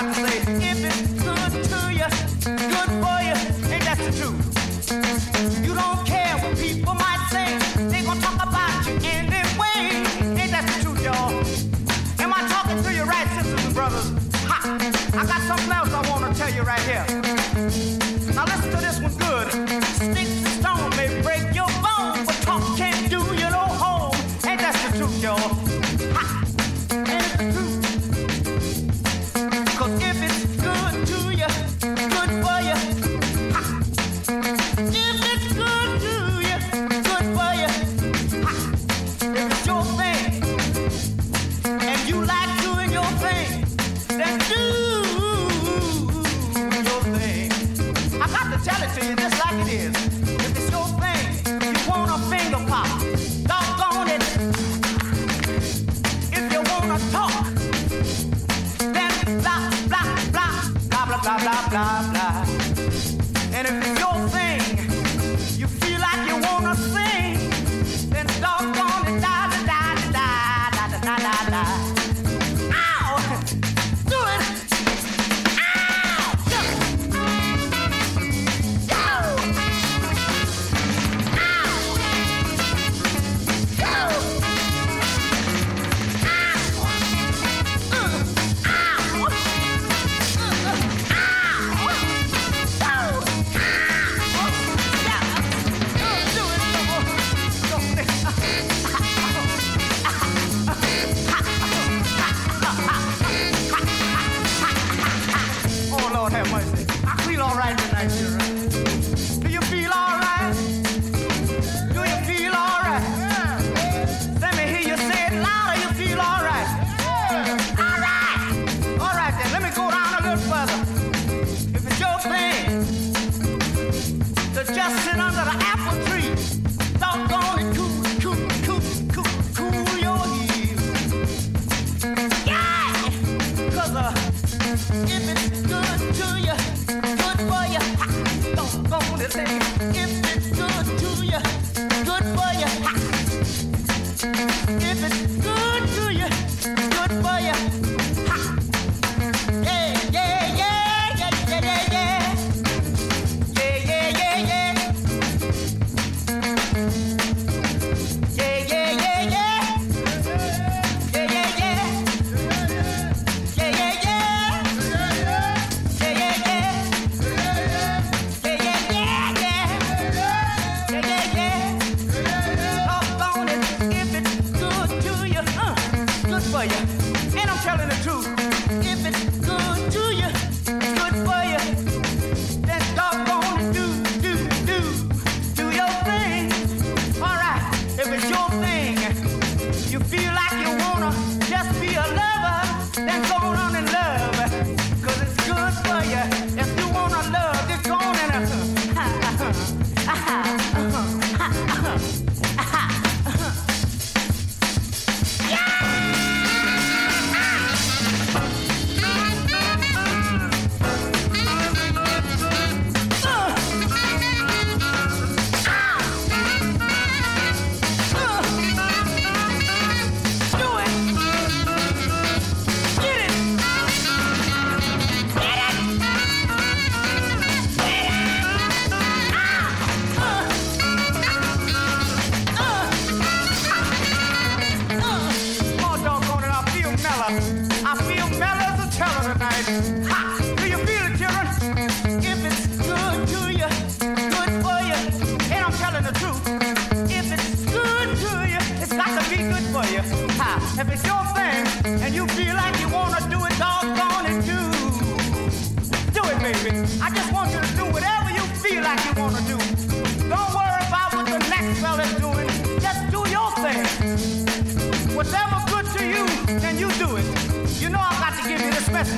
got to say, if it's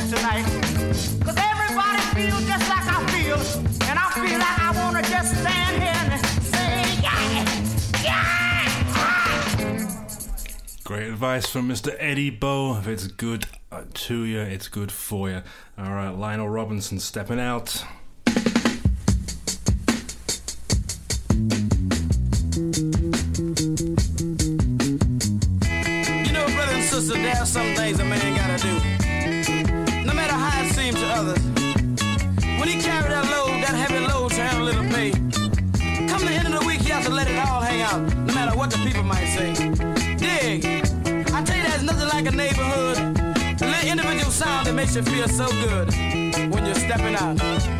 tonight. Cause everybody feels just like I feel. And I feel like I wanna just stand here and say, yeah, yeah. Great advice from Mr. Eddie Bo. If it's good uh, to you, it's good for you. All right, Lionel Robinson stepping out. should feel so good when you're stepping out.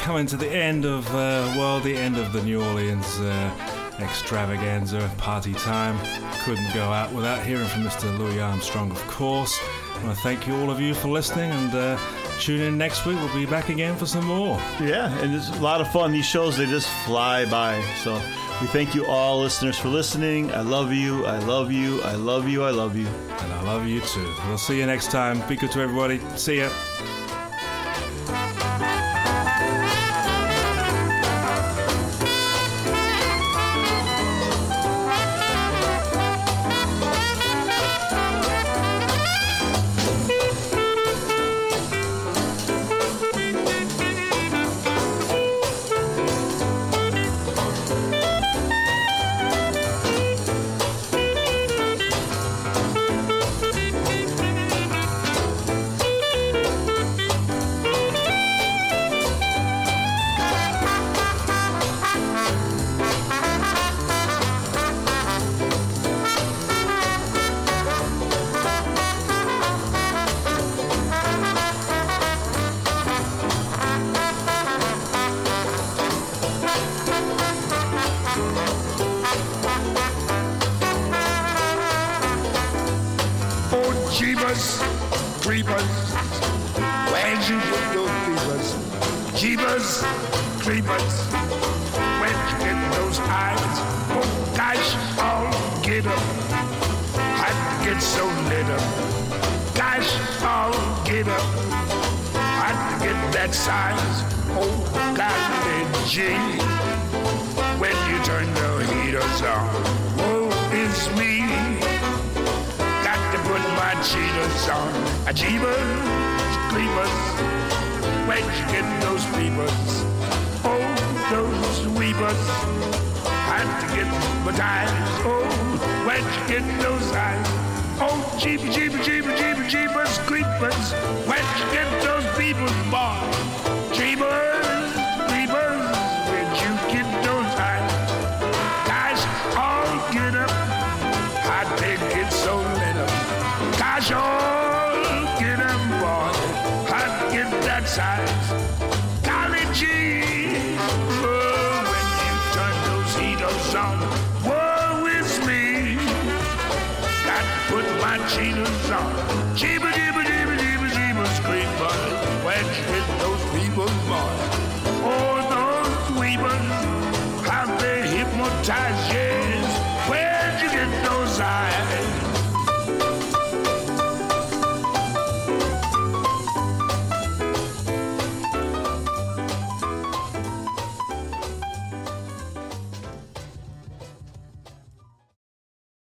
Coming to the end of, uh, well, the end of the New Orleans uh, extravaganza party time. Couldn't go out without hearing from Mr. Louis Armstrong, of course. I want to thank you all of you for listening and uh, tune in next week. We'll be back again for some more. Yeah, and it's a lot of fun. These shows, they just fly by. So we thank you all, listeners, for listening. I love you. I love you. I love you. I love you. And I love you too. We'll see you next time. Be good to everybody. See ya.